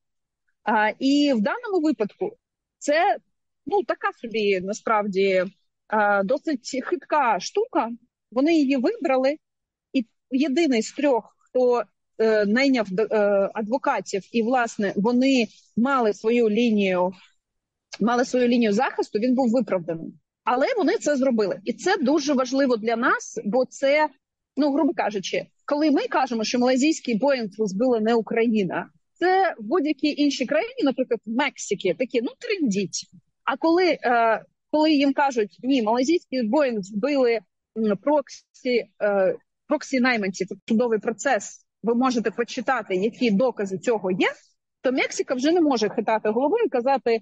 Speaker 3: А, І в даному випадку це ну така собі насправді а, досить хитка штука. Вони її вибрали, єдиний з трьох, хто е, найняв е, адвокатів, і власне вони мали свою лінію, мали свою лінію захисту. Він був виправданий, але вони це зробили, і це дуже важливо для нас, бо це, ну грубо кажучи, коли ми кажемо, що малазійський Боїнг збила не Україна. Це в будь-якій іншій країні, наприклад, в Мексиці, такі ну трендіть. А коли е, коли їм кажуть, ні, малазійський Боїнг збили проксі е, проксі найманці, це чудовий процес. Ви можете почитати, які докази цього є. То Мексика вже не може хитати головою і казати: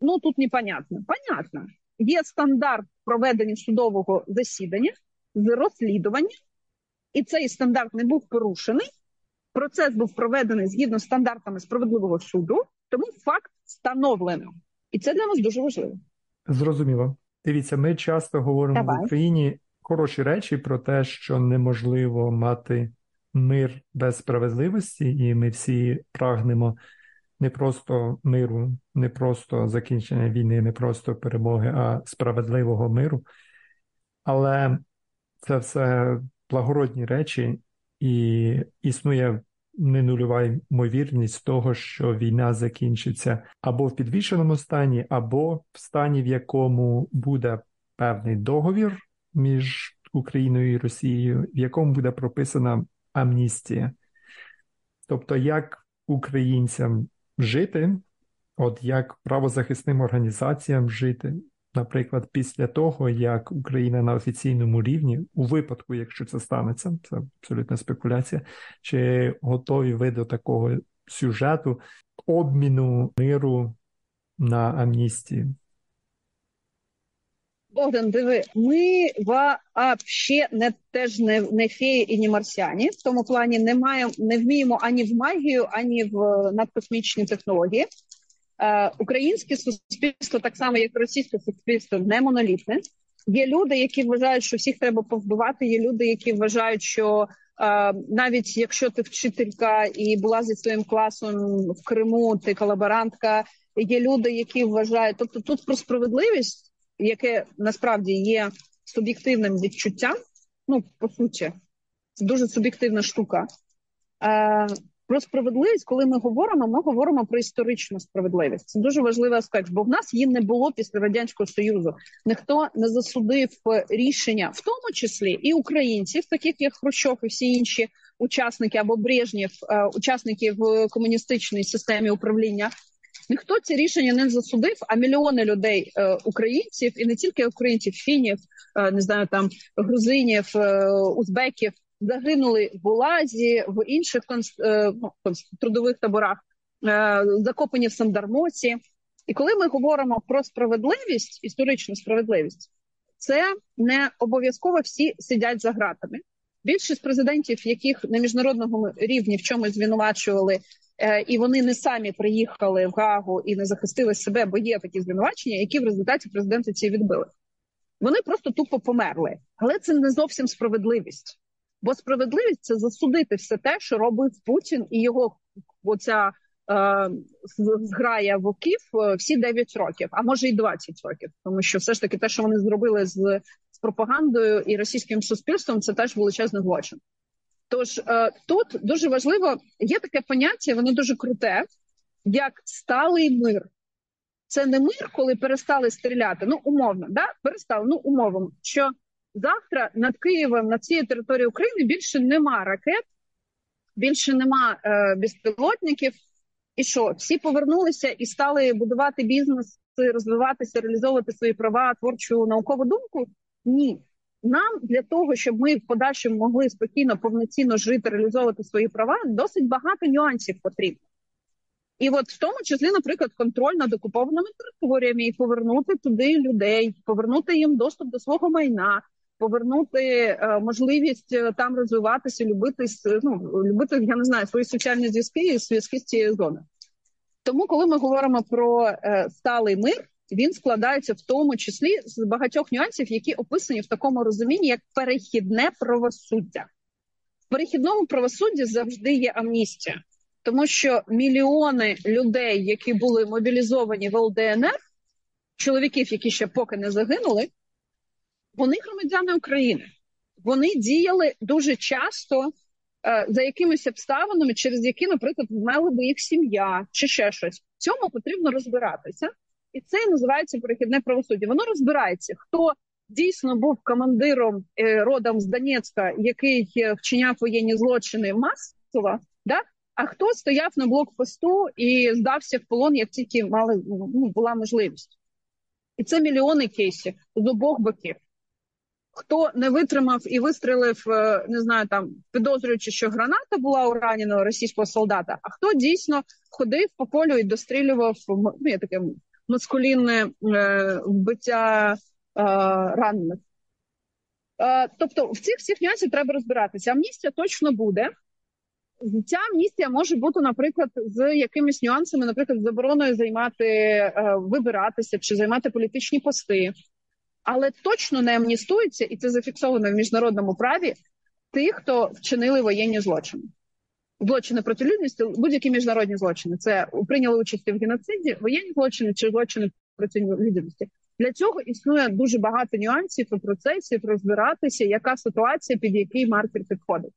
Speaker 3: ну тут непонятно. Понятно, є стандарт проведення судового засідання з розслідування, і цей стандарт не був порушений. Процес був проведений згідно з стандартами справедливого суду, тому факт встановлено. І це для нас дуже важливо.
Speaker 1: Зрозуміло. Дивіться, ми часто говоримо Давай. в Україні хороші речі про те, що неможливо мати мир без справедливості, і ми всі прагнемо не просто миру, не просто закінчення війни, не просто перемоги, а справедливого миру. Але це все благородні речі, і існує не нульова ймовірність того, що війна закінчиться або в підвішеному стані, або в стані, в якому буде певний договір між Україною і Росією, в якому буде прописана амністія. Тобто, як українцям жити, от як правозахисним організаціям жити, наприклад, після того, як Україна на офіційному рівні, у випадку, якщо це станеться, це абсолютна спекуляція, чи готові ви до такого сюжету обміну миру на амністію?
Speaker 3: Богдан, диви, ми вообще не теж не не феї і не марсіані. В тому плані не маємо, не вміємо ані в магію, ані в надкосмічні технології. Е, Українське суспільство, так само як російське суспільство, не монолітне. Є люди, які вважають, що всіх треба повбивати. Є люди, які вважають, що навіть якщо ти вчителька і була зі своїм класом в Криму, ти колаборантка, є люди, які вважають, тобто тут про справедливість, яке насправді є суб'єктивним відчуттям, ну по суті, це дуже суб'єктивна штука. Про справедливість, коли ми говоримо, ми говоримо про історичну справедливість. Це дуже важливий аспект, бо в нас її не було після радянського союзу. Ніхто не засудив рішення, в тому числі і українців, таких як Хрущов і всі інші учасники або Брежнєв, е, учасники в комуністичній системі управління. Ніхто ці рішення не засудив, а мільйони людей, е, українців, і не тільки українців, фінів, е, не знаю, там грузинів, узбеків загинули в Улазі, в інших е, ну, трудових таборах, е, закопані в Сандармоці. І коли ми говоримо про справедливість, історичну справедливість, це не обов'язково всі сидять за ґратами. Більшість президентів, яких на міжнародному рівні в чомусь звинувачували, е, і вони не самі приїхали в Гагу і не захистили себе, бо є такі звинувачення, які в результаті президенти ці відбили. Вони просто тупо померли, але це не зовсім справедливість. Бо справедливість це засудити все те, що робить Путін і його оця е, зграя вовків е, всі 9 років, а може й 20 років, тому що все ж таки те, що вони зробили з, з пропагандою і російським суспільством, це теж величезний злочин. Тож е, тут дуже важливо є таке поняття, воно дуже круте, як сталий мир. Це не мир, коли перестали стріляти. Ну умовно, да перестали. Ну умовно, що завтра над Києвом, над цією територією України більше нема ракет, більше нема е, безпілотників. І що всі повернулися і стали будувати бізнес, розвиватися, реалізовувати свої права, творчу наукову думку? Ні. Нам для того, щоб ми в подальшому могли спокійно, повноцінно жити, реалізовувати свої права, досить багато нюансів потрібно. І от в тому числі, наприклад, контроль над окупованими територіями і повернути туди людей, повернути їм доступ до свого майна, повернути е, можливість е, там розвиватися, любитись, ну любити, я не знаю, свої соціальні зв'язки і зв'язки з цією зоною. Тому, коли ми говоримо про е, сталий мир, він складається в тому числі з багатьох нюансів, які описані в такому розумінні, як перехідне правосуддя. В перехідному правосудді завжди є амністія, тому що мільйони людей, які були мобілізовані в ЛДНР, чоловіків, які ще поки не загинули, вони громадяни України. Вони діяли дуже часто е, за якимись обставинами, через які, наприклад, вмела би їх сім'я чи ще щось. В цьому потрібно розбиратися, і це і називається перехідне правосуддя. Воно розбирається, хто дійсно був командиром е, родом з Донецька, який е, вчиняв воєнні злочини масово, да? а хто стояв на блокпосту і здався в полон, як тільки мали ну, була можливість. І це мільйони кейсів з обох боків хто не витримав і вистрілив, е, не знаю, там підозрюючи, що граната була у російського солдата, а хто дійсно ходив по полю і дострілював ну, є таке маскулінне е, вбиття е, ранених. Е, тобто в цих всіх нюансах треба розбиратися. Амністія точно буде. Ця амністія може бути, наприклад, з якимись нюансами, наприклад, забороною займати, вибиратися чи займати політичні пости але точно не амністується, і це зафіксовано в міжнародному праві тих, хто вчинили воєнні злочини. Злочини проти людяності, будь-які міжнародні злочини. Це прийняли участь в геноциді, воєнні злочини чи злочини проти людяності. Для цього існує дуже багато нюансів і процесів розбиратися, яка ситуація, під який маркер підходить.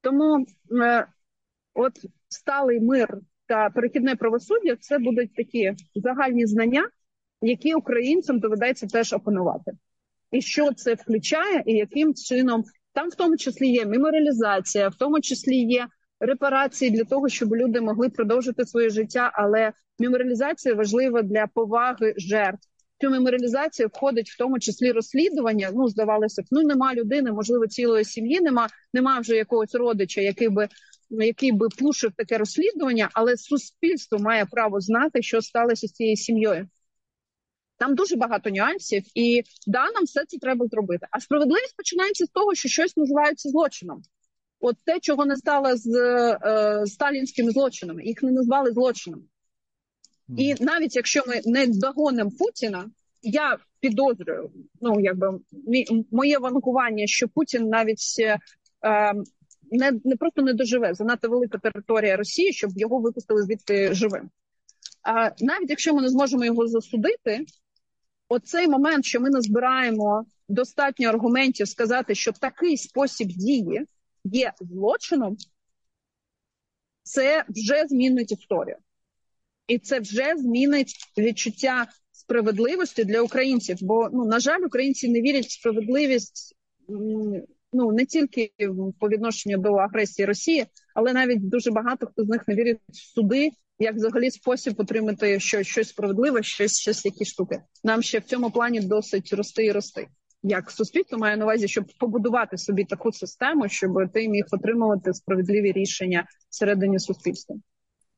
Speaker 3: Тому е, от сталий мир та перехідне правосуддя це будуть такі загальні знання, які українцям доведеться теж опанувати, і що це включає, і яким чином там, в тому числі, є меморіалізація, в тому числі є репарації для того, щоб люди могли продовжити своє життя. Але меморіалізація важлива для поваги жертв. Цю меморіалізацію входить в тому числі розслідування. Ну здавалося б, ну нема людини, можливо, цілої сім'ї. Нема, нема вже якогось родича, який би який би пушив таке розслідування, але суспільство має право знати, що сталося з цією сім'єю. Там дуже багато нюансів, і да, нам все це треба зробити. А справедливість починається з того, що щось називається злочином. От те, чого не стало з е, сталінськими злочинами, їх не назвали злочинами. Mm. І навіть якщо ми не догонимо Путіна, я підозрюю, ну якби моє вангування, що Путін навіть е, не не просто не доживе. Занадто велика територія Росії, щоб його випустили звідти живим. А навіть якщо ми не зможемо його засудити, оцей момент, що ми назбираємо достатньо аргументів сказати, що такий спосіб дії є злочином, це вже змінить історію. І це вже змінить відчуття справедливості для українців. Бо, ну, на жаль, українці не вірять в справедливість ну не тільки по відношенню до агресії Росії, але навіть дуже багато хто з них не вірить в суди, як взагалі спосіб отримати щось, щось справедливе, щось, щось які штуки. Нам ще в цьому плані досить рости і рости. Як суспільство має на увазі, щоб побудувати собі таку систему, щоб ти міг отримувати справедливі рішення всередині суспільства.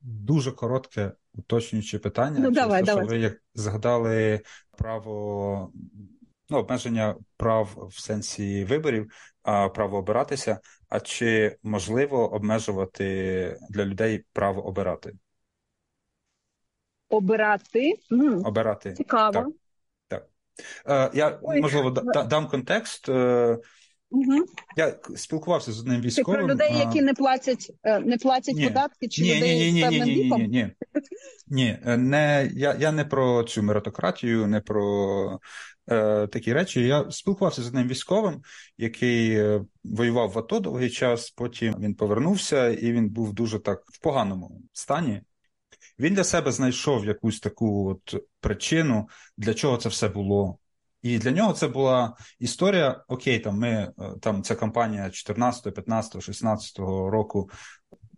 Speaker 2: Дуже коротке уточнююче питання.
Speaker 3: Ну, давай,
Speaker 2: те,
Speaker 3: давай.
Speaker 2: Що ви як згадали право ну, обмеження прав в сенсі виборів, а право обиратися. А чи можливо обмежувати для людей право обирати?
Speaker 3: Обирати
Speaker 2: Обирати
Speaker 3: цікаво.
Speaker 2: Так. Е, я
Speaker 3: Ой.
Speaker 2: можливо дам контекст.
Speaker 3: Угу.
Speaker 2: я спілкувався з одним
Speaker 3: Ти
Speaker 2: військовим.
Speaker 3: про людей, які не платять, е, не платять
Speaker 2: Ні.
Speaker 3: податки, чи
Speaker 2: ні,
Speaker 3: людей
Speaker 2: ні, ні,
Speaker 3: з певним
Speaker 2: ні, ні,
Speaker 3: віком?
Speaker 2: ні, ні. Ні, не я, я не про цю меритократію, не про е, такі речі. Я спілкувався з одним військовим, який воював в АТО довгий час. Потім він повернувся, і він був дуже так в поганому стані. Він для себе знайшов якусь таку от причину, для чого це все було. І для нього це була історія: окей, там ми е, там ця кампанія 14, 15, 16 року.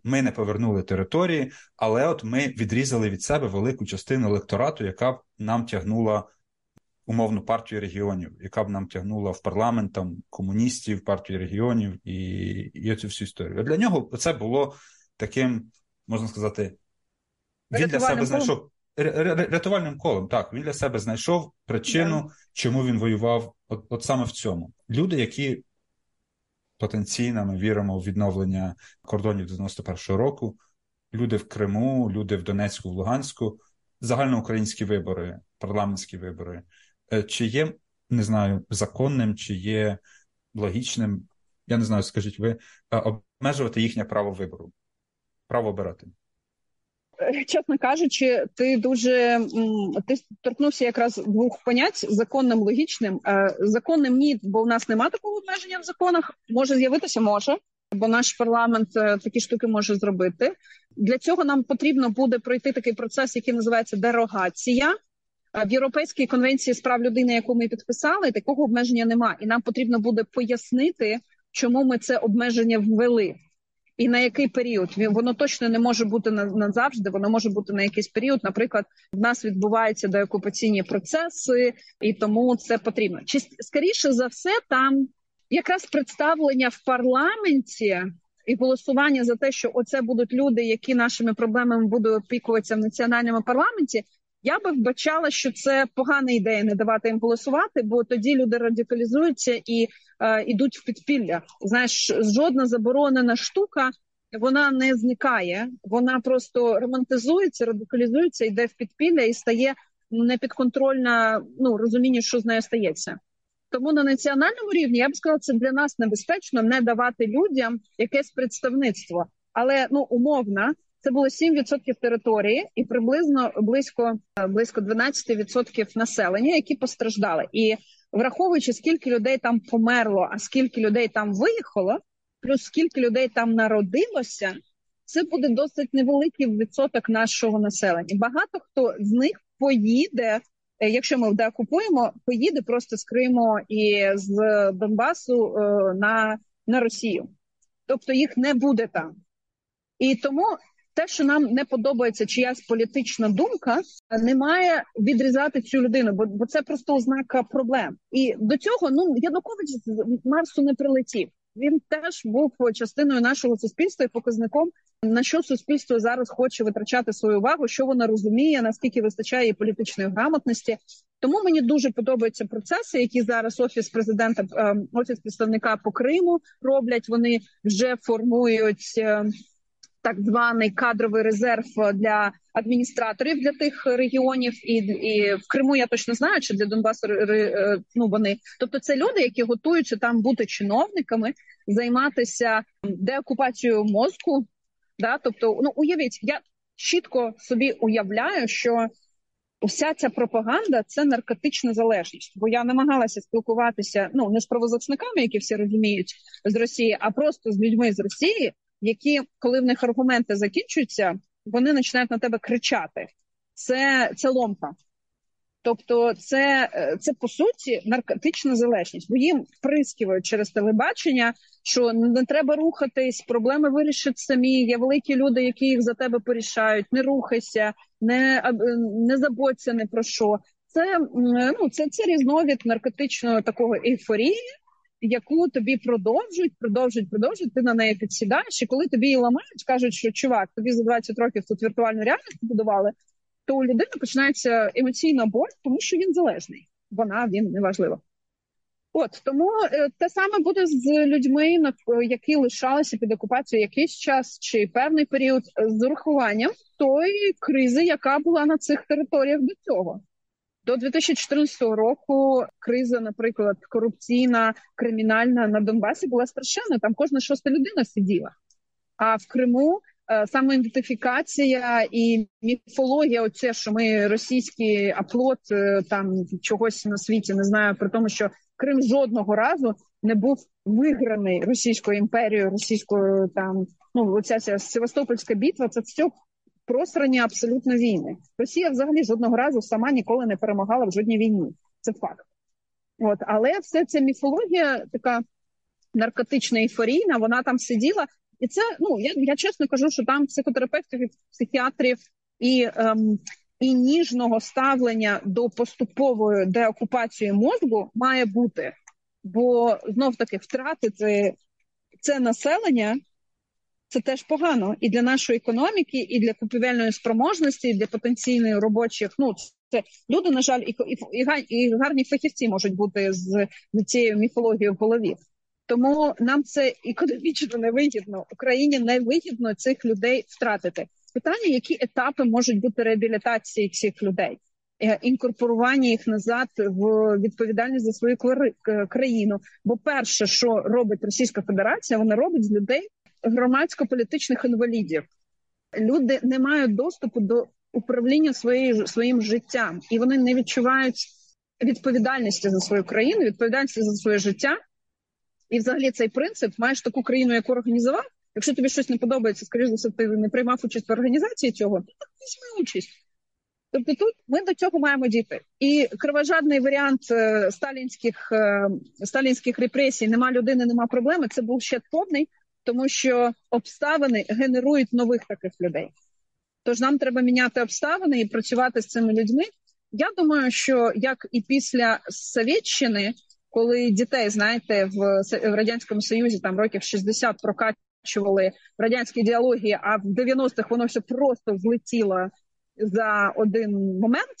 Speaker 2: Ми не повернули території, але от ми відрізали від себе велику частину електорату, яка б нам тягнула умовну партію регіонів, яка б нам тягнула в парламент там комуністів, партію регіонів і, і цю всю історію. А для нього це було таким, можна сказати, він для себе знайшов рятувальним колом. Так, він для себе знайшов причину, чому він воював, от, от саме в цьому. Люди, які потенційно ми віримо в відновлення кордонів 91-го року, люди в Криму, люди в Донецьку, в Луганську, загальноукраїнські вибори, парламентські вибори. Е, Чи є, не знаю, законним, чи є логічним, я не знаю, скажіть ви, е, обмежувати їхнє право вибору, право обирати?
Speaker 3: Чесно кажучи, ти дуже ти торкнувся якраз двох понять законним, логічним. Е, Законним ні, бо в нас немає такого обмеження в законах. Може з'явитися, може, бо наш парламент е, такі штуки може зробити. Для цього нам потрібно буде пройти такий процес, який називається дерогація. Е, В Європейській конвенції з прав людини, яку ми підписали, такого обмеження немає. І нам потрібно буде пояснити, чому ми це обмеження ввели. І на який період воно точно не може бути назавжди, воно може бути на якийсь період. Наприклад, в нас відбуваються деокупаційні процеси, і тому це потрібно. Чи скоріше за все, там якраз представлення в парламенті і голосування за те, що оце будуть люди, які нашими проблемами будуть опікуватися в національному парламенті. Я би вбачала, що це погана ідея не давати їм голосувати, бо тоді люди радикалізуються і е, ідуть в підпілля. Знаєш, жодна заборонена штука вона не зникає, вона просто романтизується, радикалізується, йде в підпілля і стає непідконтрольна. Ну розуміння, що з нею стається. Тому на національному рівні я б сказала, це для нас небезпечно не давати людям якесь представництво, але ну умовно. Це було 7% території і приблизно близько близько 12% населення, які постраждали. І враховуючи скільки людей там померло, а скільки людей там виїхало, плюс скільки людей там народилося, це буде досить невеликий відсоток нашого населення. Багато хто з них поїде, е, якщо ми деокупуємо, поїде просто з Криму і з Донбасу е, на, на Росію. Тобто їх не буде там. І тому те, що нам не подобається чиясь політична думка, не має відрізати цю людину, бо, бо це просто ознака проблем. І до цього ну Янукович з Марсу не прилетів. Він теж був частиною нашого суспільства і показником, на що суспільство зараз хоче витрачати свою увагу, що воно розуміє, наскільки вистачає її політичної грамотності. Тому мені дуже подобаються процеси, які зараз офіс президента, е, офіс представника по Криму роблять. Вони вже формують. Е, Так званий кадровий резерв для адміністраторів для тих регіонів, і і в Криму я точно знаю, чи для Донбасу ну вони, тобто це люди, які готуються там бути чиновниками, займатися деокупацією мозку. Да, тобто, ну уявіть, я чітко собі уявляю, що Уся ця пропаганда це наркотична залежність, бо я намагалася спілкуватися ну не з правозахисниками, які всі розуміють з Росії, а просто з людьми з Росії, які, коли в них аргументи закінчуються, вони починають на тебе кричати. Це це ломка. Тобто, це це по суті наркотична залежність, бо їм вприскивають через телебачення, що не треба рухатись, проблеми вирішать самі. Є великі люди, які їх за тебе порішають. Не рухайся, не не заботься не про що. Це ну це, це різновид наркотичного такого ейфорії, яку тобі продовжують, продовжують, продовжують. Ти на неї підсідаєш, і коли тобі її ламають, кажуть, що чувак, тобі за 20 років тут віртуальну реальність будували, то у людини починається емоційна боль, тому що він залежний. Вона він неважливо. От тому е, те саме буде з людьми, які лишалися під окупацією якийсь час чи певний період з урахуванням тої кризи, яка була на цих територіях до цього. До 2014 року криза, наприклад, корупційна, кримінальна на Донбасі була страшенна. Там кожна шоста людина сиділа. А в Криму е, самоідентифікація і міфологія, оце, що ми російський аплот е, там чогось на світі не знаю, при тому, що Крим жодного разу не був виграний Російською імперією, російською там ну оця ця Севастопольська битва. Це все просрання абсолютно війни. Росія взагалі жодного разу сама ніколи не перемагала в жодній війні. Це факт. От, але все ця міфологія, така наркотична ейфорійна, вона там сиділа, і це ну я я чесно кажу, що там психотерапевтів, психіатрів і ем, і ніжного ставлення до поступової деокупації мозку має бути, бо знов таки втратити це населення. Це теж погано і для нашої економіки, і для купівельної спроможності, і для потенційної робочих. Ну це люди, на жаль, і і, і гарні фахівці можуть бути з, з цією міфологією в голові. Тому нам це економічно не вигідно. Україні не вигідно цих людей втратити. Питання, які етапи можуть бути реабілітації цих людей, е, інкорпорування їх назад в відповідальність за свою країну. Бо перше, що робить Російська Федерація, вона робить з людей громадсько-політичних інвалідів. Люди не мають доступу до управління своєю своїм життям, і вони не відчувають відповідальності за свою країну, відповідальності за своє життя. І, взагалі, цей принцип маєш таку країну, яку організував. Якщо тобі щось не подобається, скоріш за все, ти не приймав участь в організації цього, то візьми участь. Тобто тут ми до цього маємо діти. І кровожадний варіант е, сталінських е, сталінських репресій нема людини, нема проблеми. Це був ще повний, тому що обставини генерують нових таких людей. Тож нам треба міняти обставини і працювати з цими людьми. Я думаю, що як і після Совєтщини, коли дітей, знаєте, в радянському союзі там років 60 прокачували радянські ідеології, а в 90-х воно все просто злетіло за один момент.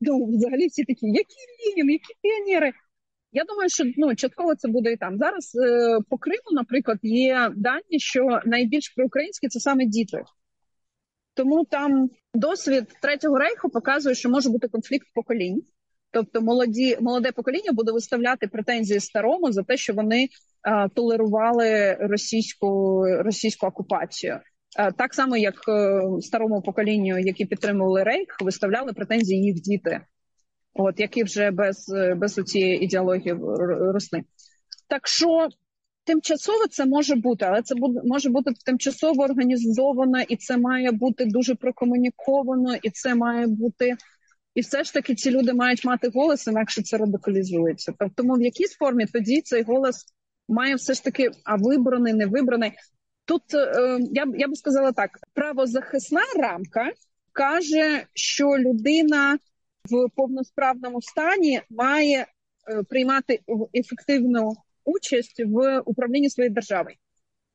Speaker 3: Ну, взагалі, всі такі, які Ленін, які піонери. Я думаю, що ну частково це буде і там. Зараз е, по Криму, наприклад, є дані, що найбільш проукраїнські це саме діти. Тому там досвід третього рейху показує, що може бути конфлікт поколінь. Тобто молоді молоде покоління буде виставляти претензії старому за те, що вони а, толерували російську російську окупацію. А, так само, як е, старому поколінню, які підтримували рейх, виставляли претензії їх діти, от які вже без без цієї ідеології росли. Так що тимчасово це може бути, але це буде може бути тимчасово організовано, і це має бути дуже прокомуніковано, і це має бути. І все ж таки ці люди мають мати голос, інакше це радикалізується. Тому в якійсь формі тоді цей голос має все ж таки а вибраний, не вибраний. Тут е, я я би сказала так: правозахисна рамка каже, що людина в повносправному стані має е, приймати ефективну участь в управлінні своєю державою.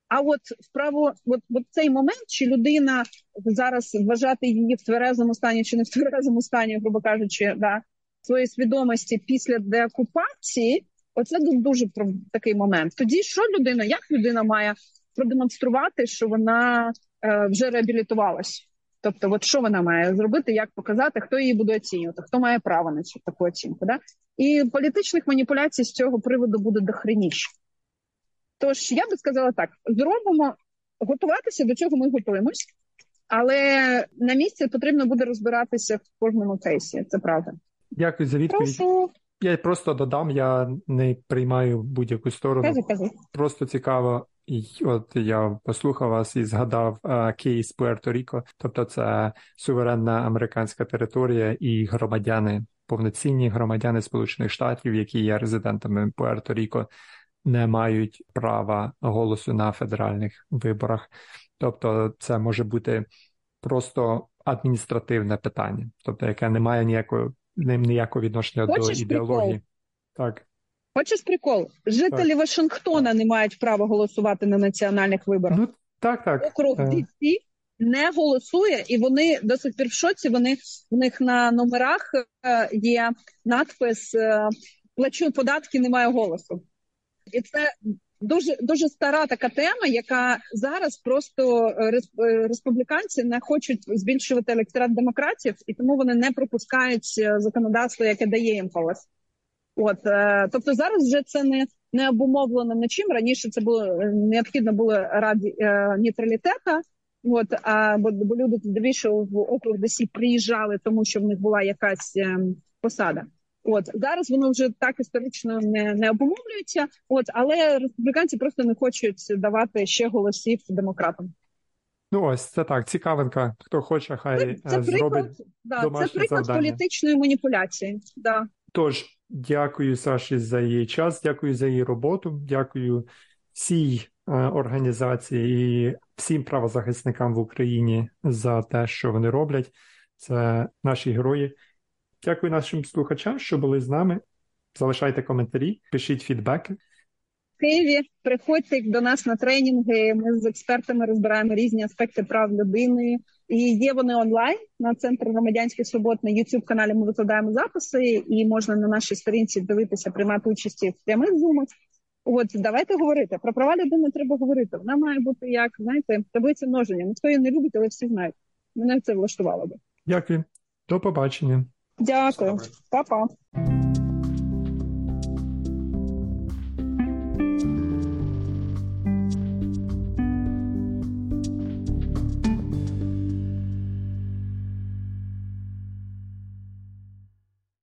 Speaker 3: А от вправо, от, от цей момент, чи людина зараз вважати її в тверезому стані чи не в тверезому стані, грубо кажучи, да, своєї свідомості після деокупації, оце дуже такий момент. Тоді що людина, як людина має продемонструвати, що вона е, вже реабілітувалась? Тобто, от що вона має зробити, як показати, хто її буде оцінювати, хто має право на цю таку оцінку. Да? І політичних маніпуляцій з цього приводу буде дохреніше. Тож я би сказала так: зробимо готуватися до цього. Ми готуємось, але на місці потрібно буде розбиратися в кожному кейсі. Це правда.
Speaker 1: Дякую за відповідь.
Speaker 3: Прошу
Speaker 1: Я просто додам, я не приймаю будь-яку сторону.
Speaker 3: кажи, кажи.
Speaker 1: Просто цікаво, і от я послухав вас і згадав е, кейс Пуерто-Ріко, тобто це суверенна американська територія і громадяни, повноцінні громадяни Сполучених Штатів, які є резидентами Пуерто-Ріко, не мають права голосу на федеральних виборах. Тобто, це може бути просто адміністративне питання, тобто яке не має ніякого ніякого відношення
Speaker 3: Хочеш
Speaker 1: до ідеології. Так.
Speaker 3: Хочеш прикол? Жителі Вашингтона не мають права голосувати на національних виборах.
Speaker 1: Ну так, так.
Speaker 3: Округ
Speaker 1: Е,
Speaker 3: DC не голосує, і вони до сих пір в шоці. Вони в них на номерах е, є надпис е, Плачу податки, немає голосу. І це дуже дуже стара така тема, яка зараз просто республіканці не хочуть збільшувати електорат демократів, і тому вони не пропускають законодавство, яке дає їм голос. От е, тобто зараз вже це не, не обумовлено нічим. Раніше це було е, необхідно було раді е, нейтралітета. От а бо, бо люди здебільшого в округ ДСі приїжджали, тому що в них була якась е, посада. От зараз воно вже так історично не, не обумовлюється. От але республіканці просто не хочуть давати ще голосів демократам.
Speaker 1: Ну ось це так, цікавинка. Хто хоче, хай
Speaker 3: Це
Speaker 1: е, зробить.
Speaker 3: приклад, да, це приклад
Speaker 1: завдання.
Speaker 3: політичної маніпуляції. Да.
Speaker 1: Тож, дякую Саші за її час, дякую за її роботу, дякую всій е, організації і всім правозахисникам в Україні за те, що вони роблять. Це наші герої. Дякую нашим слухачам, що були з нами. Залишайте коментарі, пишіть фідбеки.
Speaker 3: В Києві приходьте до нас на тренінги. Ми з експертами розбираємо різні аспекти прав людини. І є вони онлайн на центр громадянських свобод на youtube каналі. Ми викладаємо записи, і можна на нашій сторінці дивитися, приймати участь в прямих зумах. От давайте говорити про права людини. Треба говорити. Вона має бути як знаєте, таблиця множення. Ніхто її не любить, але всі знають. Мене це влаштувало би.
Speaker 1: Дякую, до побачення.
Speaker 3: Дякую, Па-па.